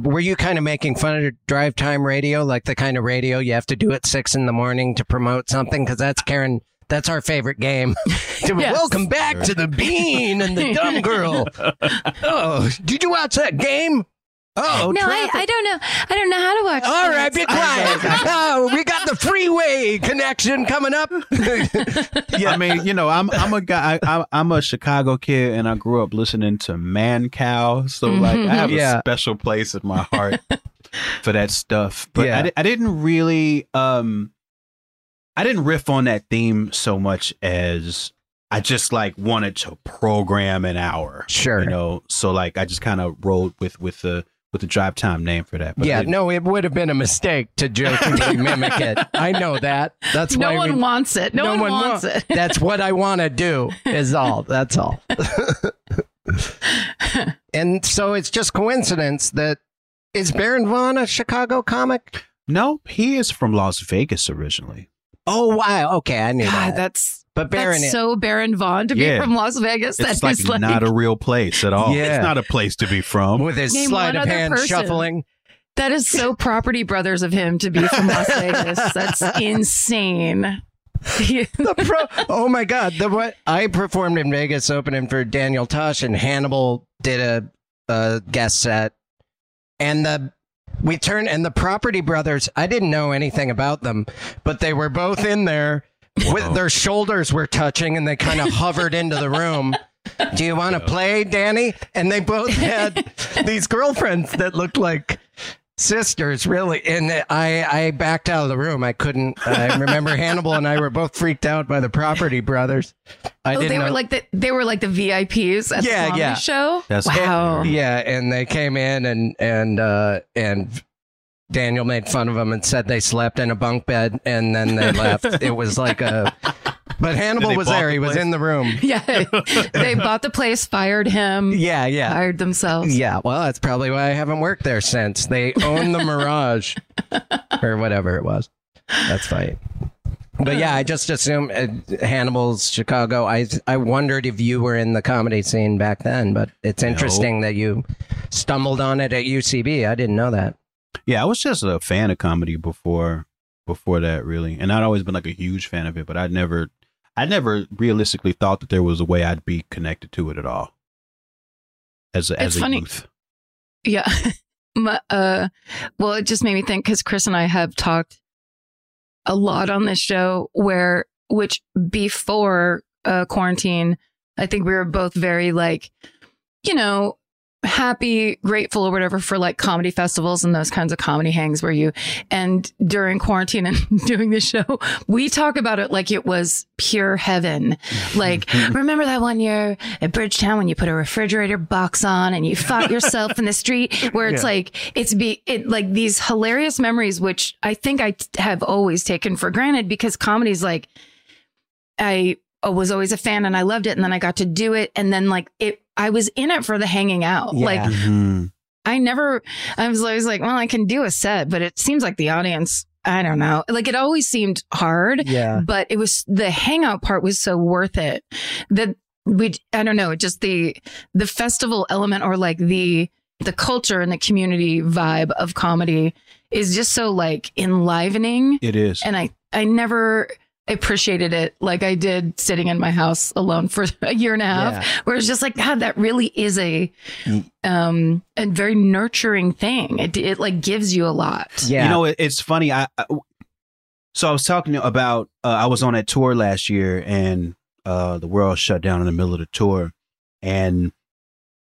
were you kind of making fun of drive time radio like the kind of radio you have to do at six in the morning to promote something because that's karen that's our favorite game Yes. welcome back to the bean and the dumb girl oh did you watch that game oh no, I. I don't know. I don't know how to watch. all right, be quiet. Oh, we got the freeway connection coming up. Yeah, I mean, you know, I'm I'm a guy. I, I'm- I'm a Chicago kid, and I grew up listening to Mancow. So like, I have Yeah. a special place in my heart for that stuff. But Yeah. I, I didn't really, um, I didn't riff on that theme so much as I just like wanted to program an hour. Sure. you know. So like, I just kind of rolled with with the with the drive time name for that. But yeah, didn't- no, it would have been a mistake to jokingly mimic it. I know that. That's No why one we, wants it. No, one, wants wa- it. That's what I want to do. Is all. That's all. and so it's just coincidence that is Baron Vaughn a Chicago comic? No, he is from Las Vegas originally. Oh wow. Okay, I knew God, that. that's But Baron, that's so Baron Vaughn to be from Las Vegas. It's That like, is like not a real place at all. Yeah. It's not a place to be from. with his Name sleight of hand person. shuffling. that is so Property Brothers of him to be from Las Vegas. That's insane. The pro- oh my god! The what I performed in Vegas opening for Daniel Tosh and Hannibal did a, a guest set, and the we turned and the Property Brothers. I didn't know anything about them, but they were both in there. With their shoulders were touching, and they kind of hovered into the room. Do you want to play, Danny? And they both had these girlfriends that looked like sisters, really. And I, I backed out of the room. I couldn't. I remember Hannibal and I were both freaked out by the Property Brothers. I Oh, didn't they know. were like the they were like the VIPs at Yeah, the comedy yeah. show. That's- wow. yeah, and they came in and and uh, and Daniel made fun of them and said they slept in a bunk bed, and then they left. it was like a. But Hannibal was there. the He was in the room. Yeah, they bought the place, fired him, Yeah, yeah. fired themselves. Yeah, well, that's probably why I haven't worked there since. They own the Mirage or whatever it was. That's fine. But yeah, I just assume uh, Hannibal's Chicago. I I wondered if you were in the comedy scene back then, but it's interesting that you stumbled on it at UCB. I didn't know that. Yeah, I was just a fan of comedy before before that, really, and I'd always been like a huge fan of it, but I'd never, I never realistically thought that there was a way I'd be connected to it at all. As a, as It's a funny. youth, Yeah. My- uh, well, it just made me think because Chris and I have talked a lot on this show where, which before uh, quarantine, I think we were both very like, you know, happy, grateful or whatever for like comedy festivals and those kinds of comedy hangs where you, and during quarantine and doing the show, we talk about it like it was pure heaven. Like, remember that one year at Bridgetown when you put a refrigerator box on and you fought yourself in the street where it's like, it's be, it like these hilarious memories, which I think I t- have always taken for granted because comedy's like, I was always a fan and I loved it. And then I got to do it. And then like it, I was in it for the hanging out. Yeah. Like Mhm. I never, I was always like, well, I can do a set, but it seems like the audience, I don't know. Like it always seemed hard, Yeah. but it was the hangout part was so worth it that we, I don't know, just the, the festival element or like the, the culture and the community vibe of comedy is just so like enlivening. it is. And I, I never appreciated it like I did sitting in my house alone for a year and a half Yeah. where it's just like God, that really is a um a very nurturing thing. It it like gives you a lot. Yeah. You know, it, it's funny. I, I so I was talking about. Uh, I was on a tour last year, and uh, the world shut down in the middle of the tour, and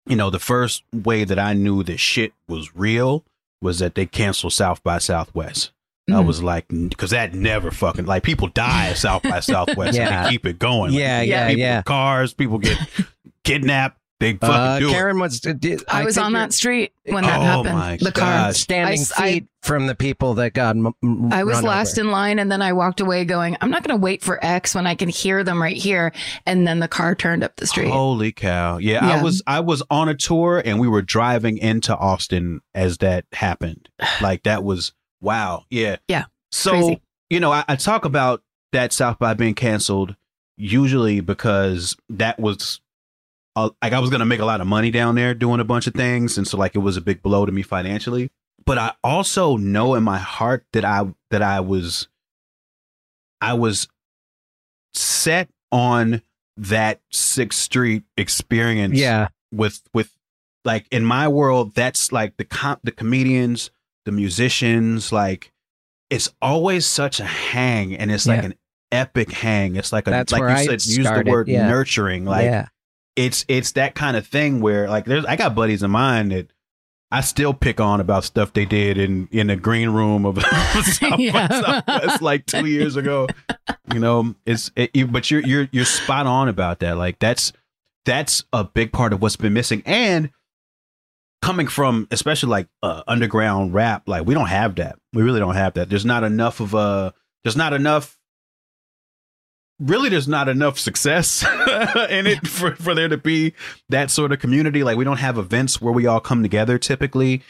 you know, the first way that I knew that shit was real was that they canceled South by Southwest. I Mm. was like, because that never fucking like people die at South by Southwest. Yeah. and they keep it going. Like, yeah, yeah, people yeah. cars, people get kidnapped. They fucking Uh, do Karen was. Did, I, was on that street when that Oh happened. my the car. Standing I s- I- feet from the people that got. m- m- I was run last over. in line and then I walked away going, I'm not going to wait for X when I can hear them right here. And then the car turned up the street. Holy cow! Yeah, I was I was on a tour and we were driving into Austin as that happened. Like that was wow. Yeah, Yeah. So Crazy. you know, I, I talk about that South by being canceled usually because that was uh, like I was gonna make a lot of money down there doing a bunch of things, and so like it was a big blow to me financially. But I also know in my heart that I that I was I was set on that Sixth Street experience Yeah, with with like in my world that's like the com- the comedians the musicians like it's always such a hang and it's like Yeah. an epic hang it's like a That's like where you I said use the word yeah. nurturing like yeah, it's it's that kind of thing where like there's I got buddies of mine that I still pick on about stuff they did in in the green room of South by Yeah. Southwest like two years ago. You know, it's it, you- but you're you're you're spot on about that. Like that's that's a big part of what's been missing, and coming from especially like uh, underground rap, like we don't have that. We really don't have that. There's not enough of a. There's not enough. Really, there's not enough success in it for, for there to be that sort of community. Like we don't have events where we all come together typically.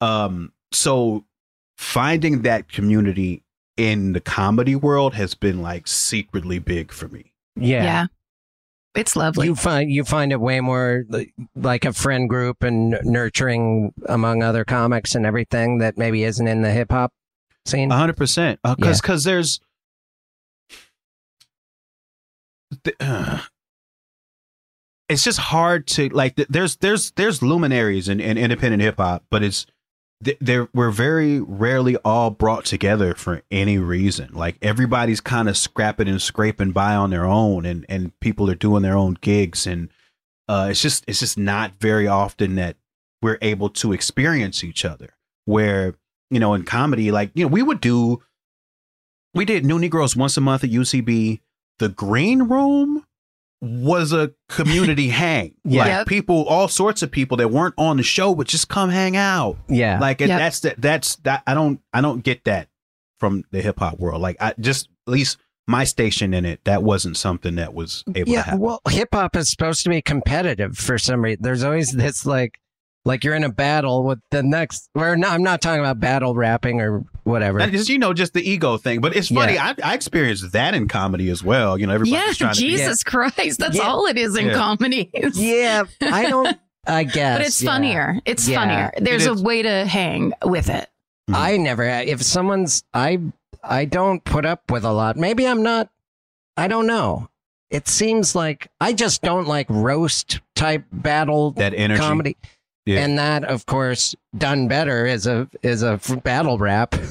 Um, so finding that community in the comedy world has been like secretly big for me. Yeah. Yeah. It's lovely. You find you find it way more like a friend group and nurturing among other comics and everything that maybe isn't in the hip hop scene. A hundred percent. Because because there's th- uh, it's just hard to like. There's there's there's luminaries in, in independent hip hop, but it's th- they're we're very rarely all brought together for any reason. Like everybody's kind of scrapping and scraping by on their own, and and people are doing their own gigs, and uh, it's just it's just not very often that we're able to experience each other. Where you know in comedy, like you know we would do, we did New Negroes once a month at UCB. The Green Room was a community hang. Yeah. Like Yep. people, all sorts of people that weren't on the show would just come hang out. yeah. Like Yep. that's that that's that I don't I don't get that from the hip hop world. Like I just at least my station in it, that wasn't something that was able to yeah. happen. Well, hip hop is supposed to be competitive for some reason. There's always this like like you're in a battle with the next or no, I'm not talking about battle rapping or whatever. That is, you know, just the ego thing. But it's funny. I, I experienced that in comedy as well. You know, everybody's yeah, trying to be Jesus Christ. That's Yeah. all it is in Yeah. comedies. yeah, I don't I guess. But it's yeah. funnier. It's Yeah. funnier. There's a way to hang with it. Mm-hmm. I never if someone's I I don't put up with a lot. Maybe I'm not I don't know. It seems like I just don't like roast type battle that energy. comedy. Yeah. And that of course done better is a is a battle rap.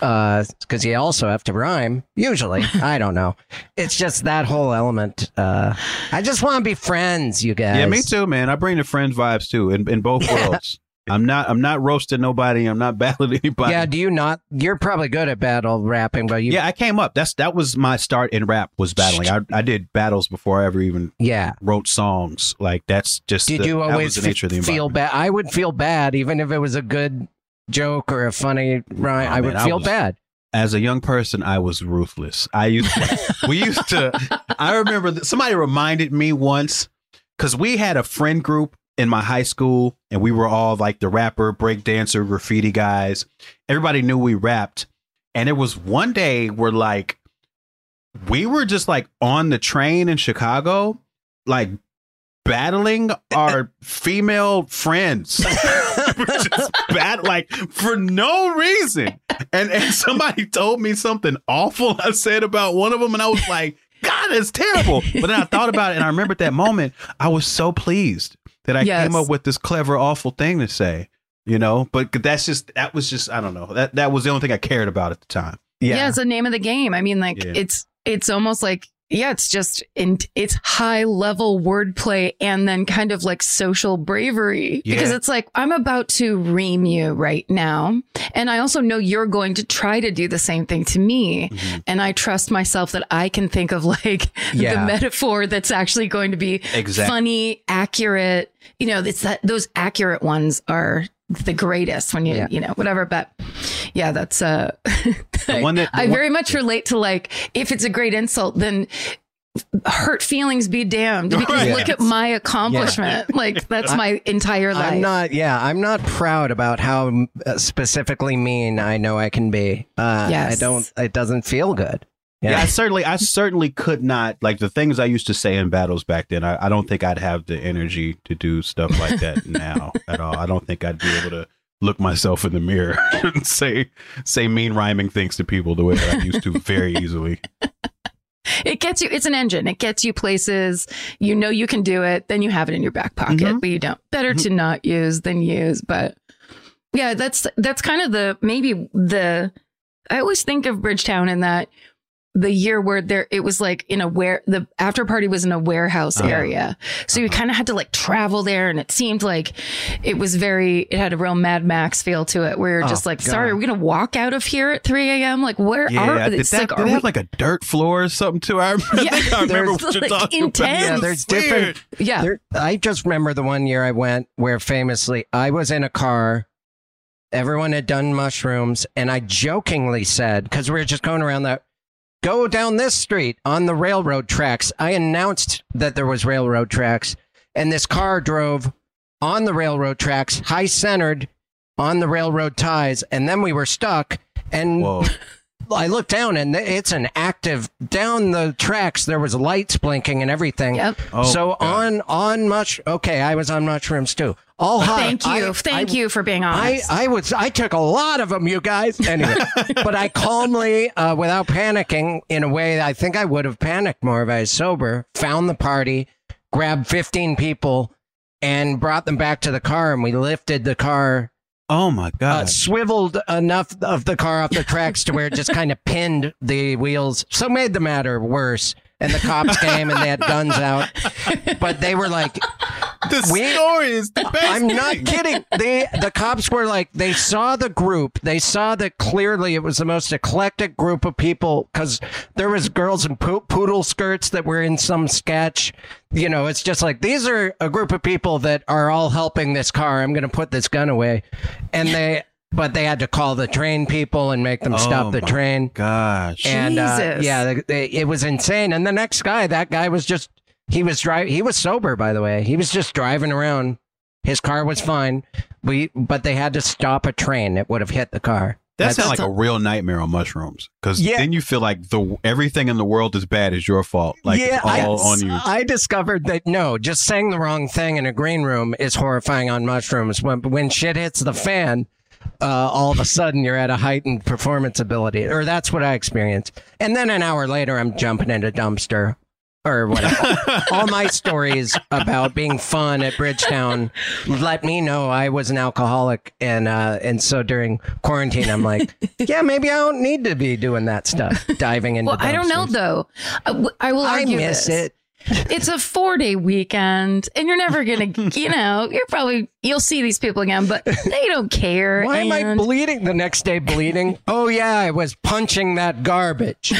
uh cuz you also have to rhyme usually. I don't know. It's just that whole element uh I just want to be friends, you guys. Yeah, me too, man. I bring the friends vibes too in, in both worlds. I'm not I'm not roasting nobody. I'm not battling anybody. Yeah, do you not you're probably good at battle rapping, but you yeah, I came up. That's that was my start in rap was battling. I, I did battles before I ever even yeah. wrote songs. Like that's just Did the, you always the nature of the f- feel bad? I would feel bad even if it was a good joke or a funny rhyme. Oh, I man, would I feel was- bad. As a young person, I was ruthless. I used to, we used to. I remember somebody reminded me once because we had a friend group in my high school, and we were all like the rapper, break dancer, graffiti guys. Everybody knew we rapped, and it was one day where like we were just like on the train in Chicago, like battling our female friends. just bat like for no reason. And and somebody told me something awful I said about one of them, and I was like, God, it's terrible. But then I thought about it, and I remembered that moment. I was so pleased that I Yes. came up with this clever, awful thing to say. You know, but that's just that was just I don't know that that was the only thing I cared about at the time. Yeah. it's the name of the game. I mean, like Yeah. it's it's almost like yeah, it's just in, it's high level wordplay and then kind of like social bravery because it's like I'm about to ream you right now, and I also know you're going to try to do the same thing to me, Mm-hmm. and I trust myself that I can think of like Yeah. the metaphor that's actually going to be Exactly. funny, accurate. You know, it's that those accurate ones are the greatest when you Yeah. you know whatever. But yeah, that's uh. The one that- the I one- very much relate to like if it's a great insult, then hurt feelings be damned because Right. look at my accomplishment. Like that's my entire life. I'm not. Yeah, I'm not proud about how uh, specifically mean I know I can be. Uh, Yes. I don't. It doesn't feel good. Yeah. I certainly, I certainly could not like the things I used to say in battles back then. I, I don't think I'd have the energy to do stuff like that now at all. I don't think I'd be able to look myself in the mirror and say say mean rhyming things to people the way that I used to very easily. It gets you. It's an engine. It gets you places. You know you can do it. Then you have it in your back pocket, Mhm. but you don't. Better to not use than use. But yeah, that's that's kind of the maybe the. I always think of Bridgetown in that the year where there it was like in a where the after party was in a warehouse Uh-huh. area so you kind of had to like travel there and it seemed like it was very it had a real mad max feel to it where you're Oh, just like God. sorry are we gonna walk out of here at 3 a.m like where Yeah, are did it's that, like did are they we have like a dirt floor or something too? I, remember, I Yeah, think I remember there's, what you're like, talking intense. about. Yeah, there's was different- yeah There, I just remember the one year I went where famously I was in a car. Everyone had done mushrooms, and I jokingly said, because we were just going around that, go down this street on the railroad tracks. I announced that there was railroad tracks, and this car drove on the railroad tracks, high centered, on the railroad ties, and then we were stuck. And Whoa. I looked down, and it's an active down the tracks. There was lights blinking and everything. Yep. Oh, so God. on on mush. Okay, I was on mushrooms too. All high. Thank you. I- Thank I- you for being honest. I I was I took a lot of them, you guys. Anyway, but I calmly, uh, without panicking, in a way I think I would have panicked more if I was sober. Found the party, grabbed fifteen people, and brought them back to the car, and we lifted the car, Oh my uh, God. swiveled enough of the car off the tracks to where it just kind of pinned the wheels, so made the matter worse. And the cops came and they had guns out, but they were like, the we- story is the best. I'm not kidding. They the cops were like they saw the group. They saw that clearly it was the most eclectic group of people because there was girls in po- poodle skirts that were in some sketch. You know, it's just like these are a group of people that are all helping this car. I'm going to put this gun away, and they. But they had to call the train people and make them Oh stop the my train. Gosh. And uh, Jesus. yeah, they, they, it was insane. And the next guy, that guy was just he was driving. He was sober, by the way. He was just driving around. His car was fine. We but they had to stop a train. It would have hit the car. That sounds like a real nightmare on mushrooms. Because Yeah. then you feel like the everything in the world is bad is your fault. Like it's all I, on you. I discovered that no, just saying the wrong thing in a green room is horrifying on mushrooms. When when shit hits the fan, uh, all of a sudden you're at a heightened performance ability, or that's what I experienced. And then an hour later, I'm jumping into dumpster or whatever. all my stories about being fun at Bridgetown let me know I was an alcoholic, and uh, and so during quarantine, I'm like, yeah, maybe I don't need to be doing that stuff, diving into. well, I don't know though. I, w- I will I argue miss this. it. It's a four day weekend, and you're never gonna, you know, you're probably you'll see these people again, but they don't care. Why am I bleeding the next day? Bleeding? Oh yeah, I was punching that garbage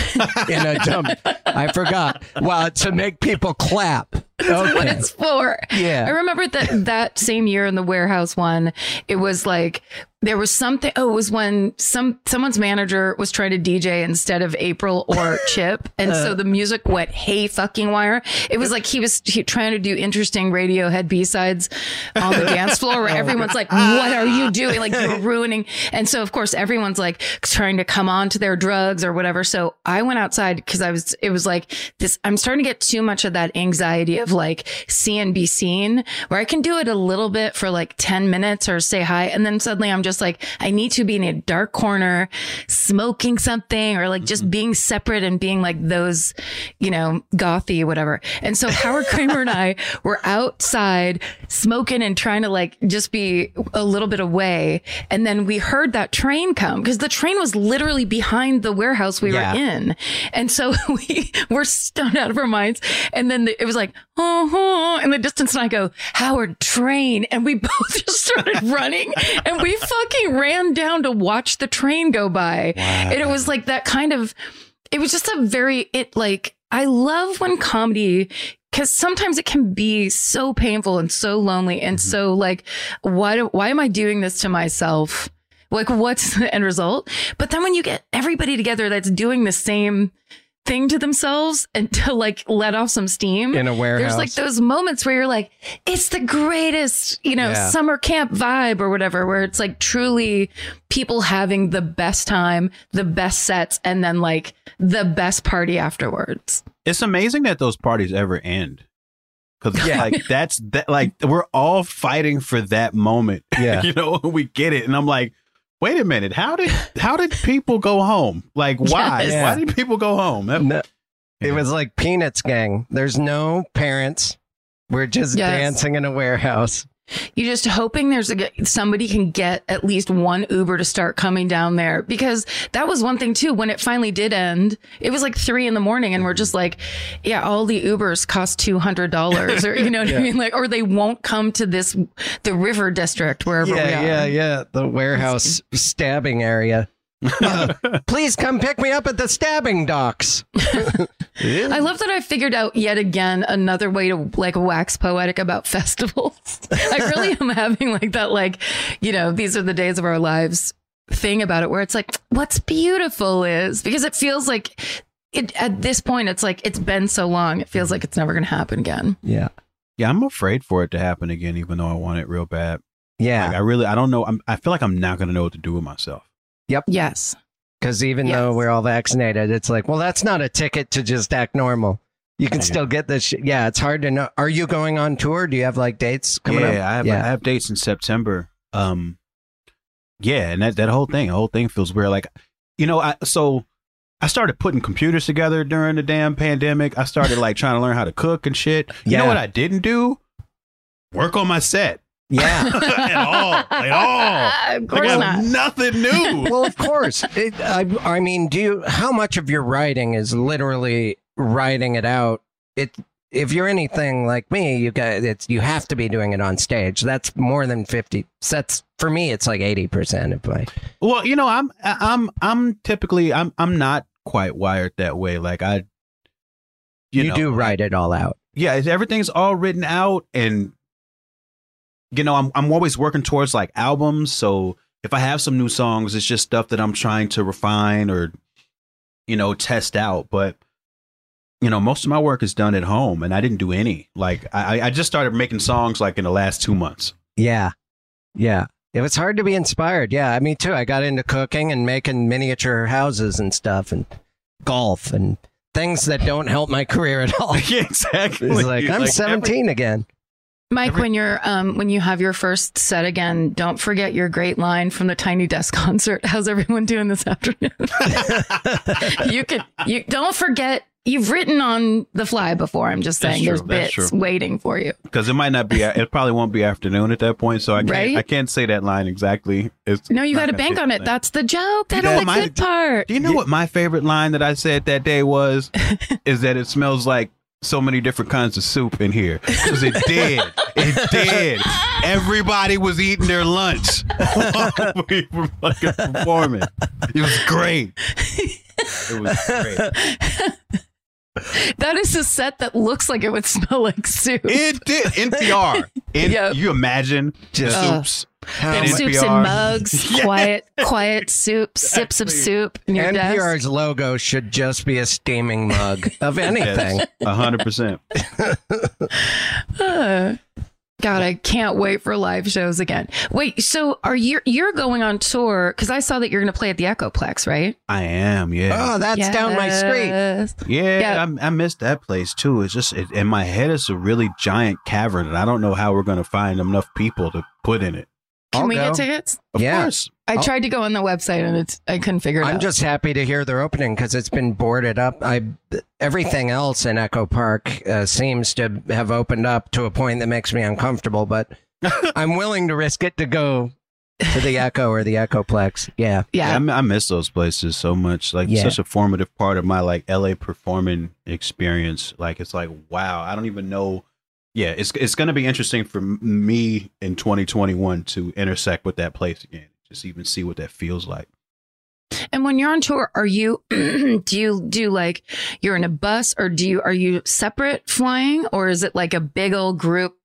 in a dump. I forgot. Well, to make people clap. What Okay. it's for. Yeah. I remember that that same year in the warehouse one, it was like there was something oh, it was when some someone's manager was trying to DJ instead of April or Chip. And Uh. so the music went hey fucking wire. It was like he was he, trying to do interesting Radiohead B-sides on the dance floor where everyone's like, What are you doing? Like you're ruining and so of course everyone's like trying to come on to their drugs or whatever. So I went outside because I was it was like this I'm starting to get too much of that anxiety of like see and be seen where I can do it a little bit for like 10 minutes or say hi. And then suddenly I'm just like, I need to be in a dark corner smoking something or like just mm-hmm. being separate and being like those, you know, gothy, whatever. And so Howard Kremer and I were outside smoking and trying to like just be a little bit away. And then we heard that train come because the train was literally behind the warehouse we Yeah. were in. And so we were stoned out of our minds. And then the, it was like, oh, oh, in the distance. And I go, Howard, train. And we both just started running and we fucking ran down to watch the train go by. And it was like that kind of, it was just a very, it like, I love when comedy because sometimes it can be so painful and so lonely and mm-hmm. so like why do, why am I doing this to myself? Like what's the end result? But then when you get everybody together that's doing the same thing to themselves and to like let off some steam In a warehouse. There's like those moments where you're like, it's the greatest, you know, Yeah. summer camp vibe or whatever, where it's like truly people having the best time, the best sets, and then like the best party afterwards. It's amazing that those parties ever end. Cause yeah. like that's that like we're all fighting for that moment. Yeah. you know, we get it. And I'm like, wait a minute, how did how did people go home? Like why? Yes. Why did people go home? That- No, it was like Peanuts gang. There's no parents. We're just Yes. dancing in a warehouse. You're just hoping there's a somebody can get at least one Uber to start coming down there because that was one thing too. When it finally did end, it was like three in the morning, and we're just like, yeah, all the Ubers cost two hundred dollars, or you know what I mean, like, or they won't come to this the River District wherever we are. Yeah, yeah, yeah. The warehouse stabbing area. Uh, please come pick me up at the stabbing docks. I love that I figured out yet again another way to like wax poetic about festivals. I really am having like that, like, you know, these are the days of our lives thing about it where it's like, what's beautiful is because it feels like it at this point, it's like it's been so long, it feels like it's never going to happen again. Yeah. yeah, I'm afraid for it to happen again, even though I want it real bad. Yeah. Like I really, I don't know. I'm, I feel like I'm not gonna know what to do with myself. Yes. Because even though we're all vaccinated, it's like, well, that's not a ticket to just act normal. You can Yeah. still get this. Sh- yeah, it's hard to know. Are you going on tour? Do you have like dates coming yeah, up? I have, yeah. I have dates in September. Um, yeah, and that that whole thing, the whole thing feels weird. Like, you know, I so I started putting computers together during the damn pandemic. I started like trying to learn how to cook and shit. You Yeah. know what I didn't do? Work on my set yeah. at all, at all. of course I not. nothing new. well, of course. It, I, I mean, do you? How much of your writing is literally writing it out? It. If you're anything like me, you got it's. You have to be doing it on stage. That's more than fifty. That's for me. It's like eighty percent of my. Well, you know, I'm I'm I'm typically I'm I'm not quite wired that way. Like I, You, know, do write it all out. yeah, everything's all written out, and you know, I'm I'm always working towards like albums. So if I have some new songs, it's just stuff that I'm trying to refine or you know test out. But you know, most of my work is done at home, and I didn't do any. Like I I just started making songs like in the last two months. Yeah. Yeah. It was hard to be inspired. Yeah, me too. I got into cooking and making miniature houses and stuff and golf and things that don't help my career at all. yeah, exactly. It's like I'm every- 17 again. Mike, Every- when you're um when you have your first set again, don't forget your great line from the Tiny Desk concert. How's everyone doing this afternoon? you could you don't forget you've written on the fly before. I'm just saying there's bits waiting for you. because it might not be. It probably won't be afternoon at that point, so I can't. Right? I can't say that line exactly. It's No, you got to bank on it. thing. That's the joke. That's know the my- good part. Do you know what my favorite line that I said that day was? is that it smells like so many different kinds of soup in here because it did. It did. Everybody was eating their lunch while we were fucking performing. It was great. It was great. That is a set that looks like it would smell like soup. It did. NPR. In, Yep. You imagine the Just- soups. How And Soups NPR. and mugs, Yes. quiet, quiet soup, sips of soup in your desk. NPR's logo should just be a steaming mug of anything. A hundred percent. God, I can't wait for live shows again. Wait, so are you you're going on tour? Because I saw that you're going to play at the Echoplex, right? I am. Yeah. Oh, that's down my street. Yeah, Yeah. I, I missed that place too. It's just it, in my head, it's a really giant cavern, and I don't know how we're going to find enough people to put in it. Can I'll we go. get tickets? Of Yeah. course. I I'll- tried to go on the website and it's I couldn't figure it out. I'm just happy to hear they're opening because it's been boarded up. I everything else in Echo Park uh, seems to have opened up to a point that makes me uncomfortable, but I'm willing to risk it to go to the Echo or the Echoplex. Yeah, Yeah, yeah. I miss those places so much. Like, it's Yeah. such a formative part of my like LA performing experience. Like, it's like, wow, I don't even know. Yeah, it's it's going to be interesting for me in 2021 to intersect with that place again. Just even see what that feels like. And when you're on tour, are you do you do like you're in a bus or do you are you separate flying or is it like a big old group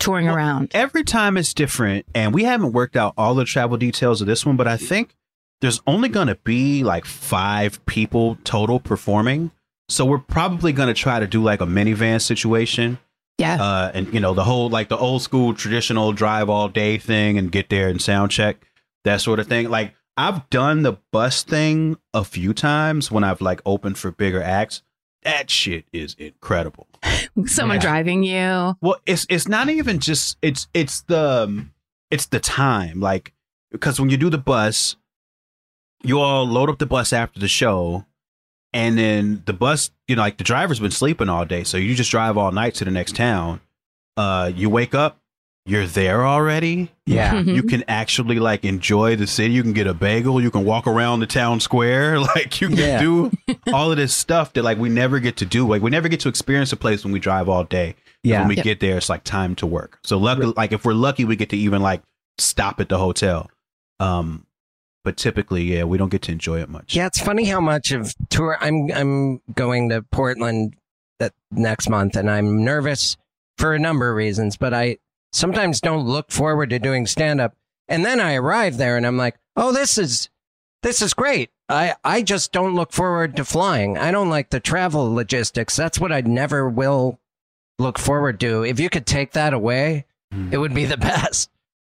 touring Well, around? Every time it's different, and we haven't worked out all the travel details of this one, but I think there's only going to be like five people total performing. So we're probably going to try to do like a minivan situation. Yeah. Uh, and you know, the whole like the old school traditional drive all day thing and get there and sound check, that sort of thing. Like I've done the bus thing a few times when I've like opened for bigger acts. That shit is incredible. Someone yeah. driving you. Well, it's it's not even just it's it's the um, it's the time like because when you do the bus, you all load up the bus after the show, and then the bus, you know, like the driver's been sleeping all day, so you just drive all night to the next town. Uh, you wake up, you're there already. yeah. You can actually like enjoy the city. You can get a bagel. You can walk around the town square. Like you can Yeah. do all of this stuff that like we never get to do. Like we never get to experience a place when we drive all day. Yeah. When we Yep. get there, it's like time to work. So luckily, like if we're lucky, we get to even like stop at the hotel. Um, but typically, yeah, we don't get to enjoy it much. Yeah, it's funny how much of tour I'm I'm going to Portland that next month and I'm nervous for a number of reasons, but I sometimes don't look forward to doing stand up. And then I arrive there and I'm like, "Oh, this is this is great." I I just don't look forward to flying. I don't like the travel logistics. That's what I never will look forward to. If you could take that away, Mm. it would be the best.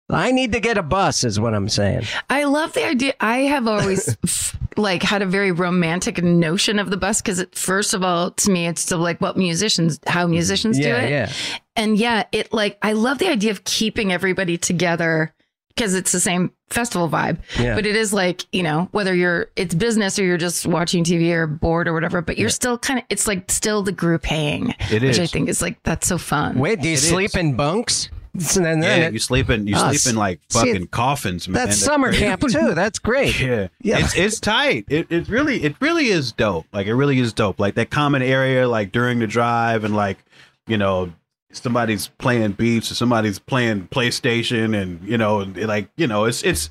I need to get a bus, is what I'm saying. I love the idea. I have always like had a very romantic notion of the bus because, first of all, to me, it's still like what musicians, how musicians do it. yeah. And yeah, it like I love the idea of keeping everybody together because it's the same festival vibe. Yeah. But it is like, you know, whether you're it's business or you're just watching TV or bored or whatever, but you're still kind of it's like still the group hang. It which I think is like that's so fun. Wait, do you It sleep is. in bunks? So then, Yeah, it- you sleep in you Ah, sleep in like see, fucking coffins, man. that's summer camp too. That's great. Yeah, Yeah. It's it's tight. It it really it really is dope. Like it really is dope. Like that common area, like during the drive, and like you know somebody's playing beats or somebody's playing PlayStation, and you know like you know it's it's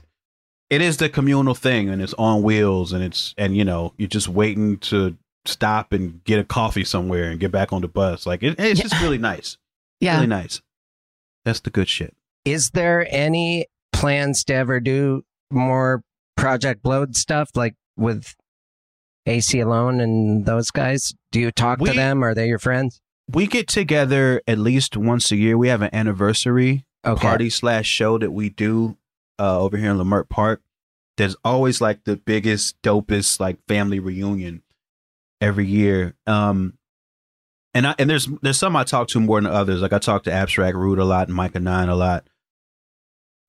it is the communal thing, and it's on wheels, and it's and you know you're just waiting to stop and get a coffee somewhere and get back on the bus. Like it, it's just really nice. yeah. Really nice. That's the good shit. Is there any plans to ever do more Project Blowed stuff like with Aceyalone and those guys? Do you talk We- to them? Are they your friends? We get together at least once a year. We have an anniversary Okay. party slash show that we do uh, over here in Leimert Park. There's always like the biggest, dopest like family reunion every year. Um, and I and there's there's some I talk to more than others. Like I talk to Abstract Rude a lot and Myka 9 a lot.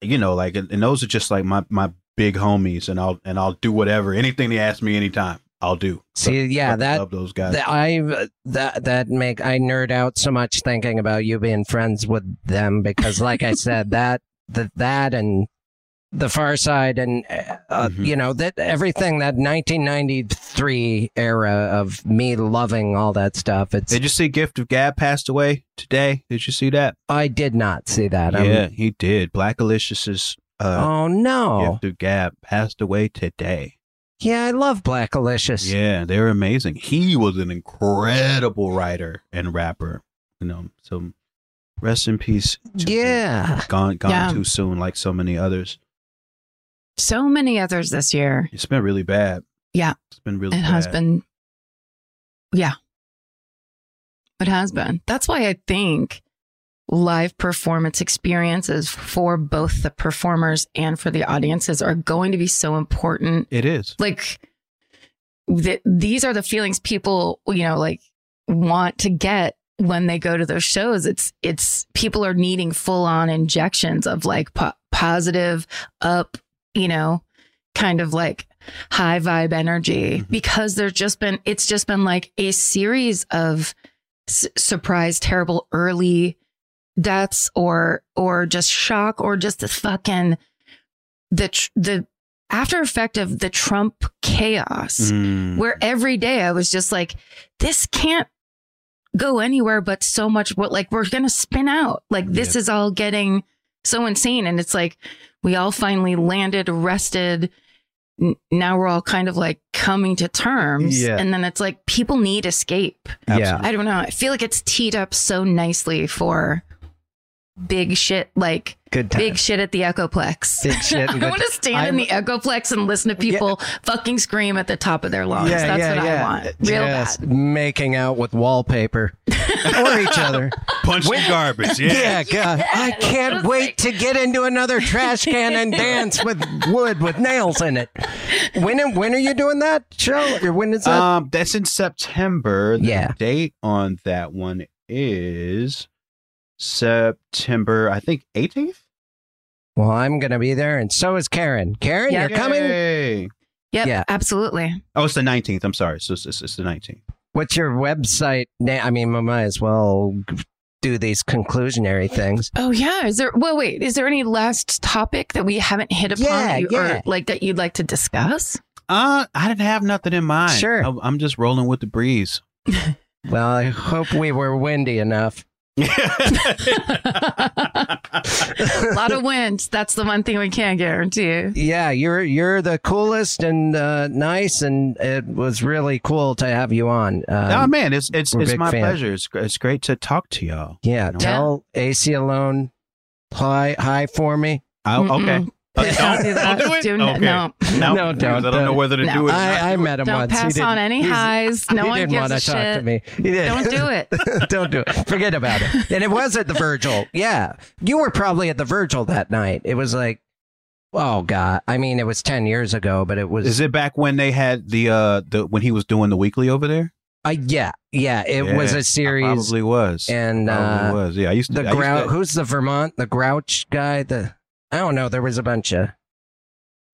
You know, like and, and those are just like my my big homies, and I'll and I'll do whatever, anything they ask me, anytime I'll do. See, yeah, Fucking that love those guys. that I that that make I nerd out so much thinking about you being friends with them because, like I said, that that that and the Far Side and uh, Mhm. you know that everything that 1993 era of me loving all that stuff. It's Did you see Gift of Gab passed away today? Did you see that? I did not see that. I'm- yeah, he did. Blackalicious's uh, oh no. Gift of Gab passed away today. Yeah, I love Blackalicious. Yeah, they're amazing. He was an incredible writer and rapper. You know, so rest in peace. to him. Yeah. gone gone Yeah. too soon, like so many others. So many others this year. It's been really bad. Yeah. it's been really. It has been, yeah, it has been. That's why I think live performance experiences for both the performers and for the audiences are going to be so important. It is. Like, th- these are the feelings people, you know, like want to get when they go to those shows. It's, it's people are needing full on injections of like po- positive, up, you know, kind of like high vibe energy Mhm. because there's just been it's just been like a series of s- surprise terrible early deaths or or just shock or just the fucking the tr- the after effect of the Trump chaos Mm. where every day I was just like this can't go anywhere but so much what like we're going to spin out like this is all getting so insane and it's like we all finally landed rested N- now we're all kind of like coming to terms Yeah. and then it's like people need escape Yeah. i don't know i feel like it's teed up so nicely for big shit like Good time. big shit at the echoplex Big shit and i good- want to stand in the echoplex and listen to people fucking scream at the top of their lungs yeah, that's what i want real Just bad making out with wallpaper or each other. punching garbage. Yeah. Yeah, God. I can't wait to get into another trash can and dance with wood with nails in it. When when are you doing that show? Or when is that? Um, that's in September. The Yeah. date on that one is September, I think, 18th. well, I'm gonna be there, and so is Karen. Karen, Yeah. you're coming. Yay. yep Yeah. absolutely Oh, it's the 19th. I'm sorry. So it's, it's, it's the 19th. What's your website? na- I mean, we might as well do these conclusionary things. Oh yeah, is there? Well, wait, is there any last topic that we haven't hit upon, Yeah, you, yeah. or like that you'd like to discuss? Uh, I didn't have nothing in mind. Sure. I, I'm just rolling with the breeze. Well, I hope we were windy enough. A lot of wind. That's the one thing we can't guarantee. Yeah, you're you're the coolest and uh, nice, and it was really cool to have you on. Um, oh man, it's it's it's my fans. pleasure. It's it's great to talk to y'all. yeah, tell Aceyalone hi hi for me. Oh, okay. Uh, Don't do that. Don't do it? Do n- Okay. no. No, No, don't, I don't know don't. whether to No. do it. I, I met him Don't once. He pass on any highs. No he one didn't gives want a to talk shit. to me. He didn't. Don't do it. Don't do it. Forget about it. And it was at the Virgil. Yeah. You were probably at the Virgil that night. It was like, oh, God. I mean, it was 10 years ago, but it was. Is it back when they had the uh the when he was doing the weekly over there? Uh, yeah. Yeah. It was a series. Probably was. And probably uh, was. Yeah, I used to. the I used Grouch. to- Who's the Vermont? The Grouch guy? The. I don't know. There was a bunch of.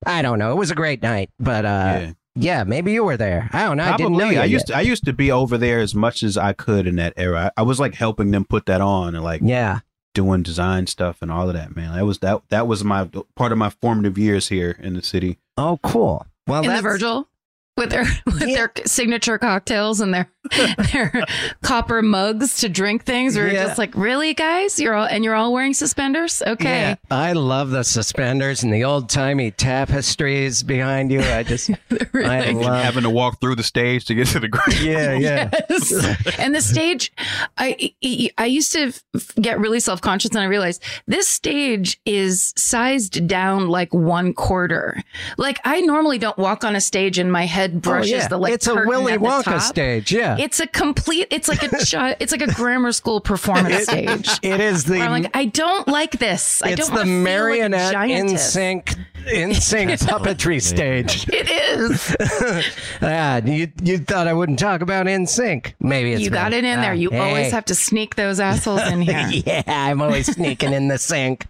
I don't know. It was a great night, but uh, yeah. yeah, maybe you were there. I don't know. I didn't know Probably. you I yet. used to, I used to be over there as much as I could in that era. I, I was like helping them put that on and like Yeah. doing design stuff and all of that. Man, that was that that was my part of my formative years here in the city. Oh, cool. Well, in the Virgil with their with Yeah. their signature cocktails and their their copper mugs to drink things. We're Yeah. just like, really, guys? You're all and you're all wearing suspenders? Okay. Yeah, I love the suspenders and the old timey tapestries behind you. I just, Really. I love. Having to walk through the stage to get to the grave. Yeah, yeah. Yes. and the stage, I I used to get really self conscious, and I realized this stage is sized down like one quarter. Like I normally don't walk on a stage and my head oh, brushes Oh, yeah. the like it's a curtain Willy at Wonka top. stage. Yeah, It's a complete. It's like a chi- it's like a grammar school performance stage. it is the. I'm like, I don't like this. I it's don't the wanna like marionette NSYNC NSYNC puppetry stage. It is. Ah, you you thought I wouldn't talk about NSYNC? Maybe it's you got me. it in there. Ah, You always have to sneak those assholes in here. yeah, I'm always sneaking in the sink.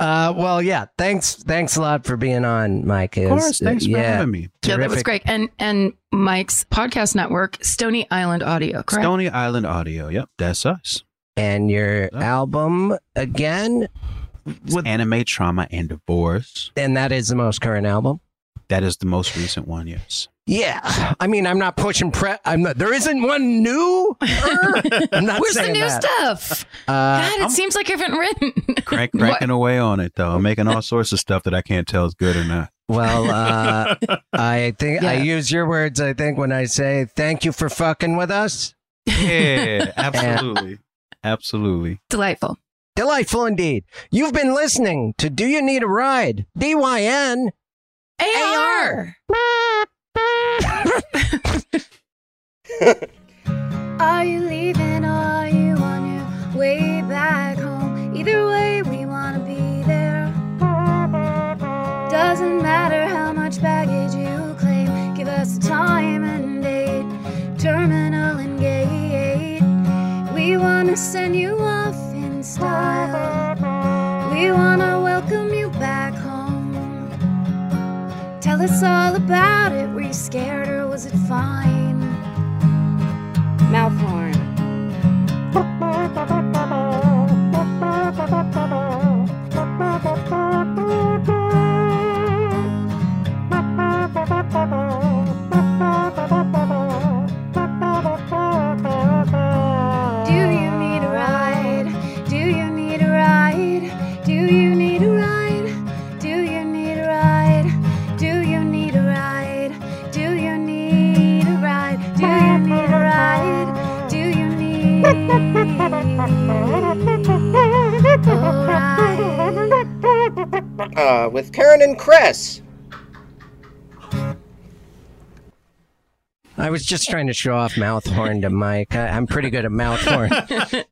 uh, well, yeah. Thanks, thanks a lot for being on, Mike. Of course, thanks for yeah, having me. Yeah, that was great. And and Mike's podcast network, Stony Island Audio, correct? Stony Island Audio. Yep, that's us. And your Oh. album again, with, Anime trauma and divorce. and that is the most current album. That is the most recent one. Yes. Yeah, I mean, I'm not pushing pre. I'm not. There isn't one new. I'm not Where's the new that. stuff? Uh, God, it seems like you haven't written. Crank, cranking away on it though. I'm making all sorts of stuff that I can't tell is good or not. well, uh, I think I use your words. I think when I say thank you for fucking with us. Yeah, absolutely, absolutely. Delightful. Delightful indeed. You've been listening to Do You Need a Ride? DYN. AR. Are you leaving are you on your way back home? Either way, we wanna be there. Doesn't matter how much baggage you claim, give us a time and date, terminal and gate. We wanna send you off We wanna welcome you back home. Tell us all about it. Were you scared or was it fine? Mouth horn. a? Uh, with Karen and Chris. I was just trying to show off mouth horn to Mike. I, I'm pretty good at mouth horn.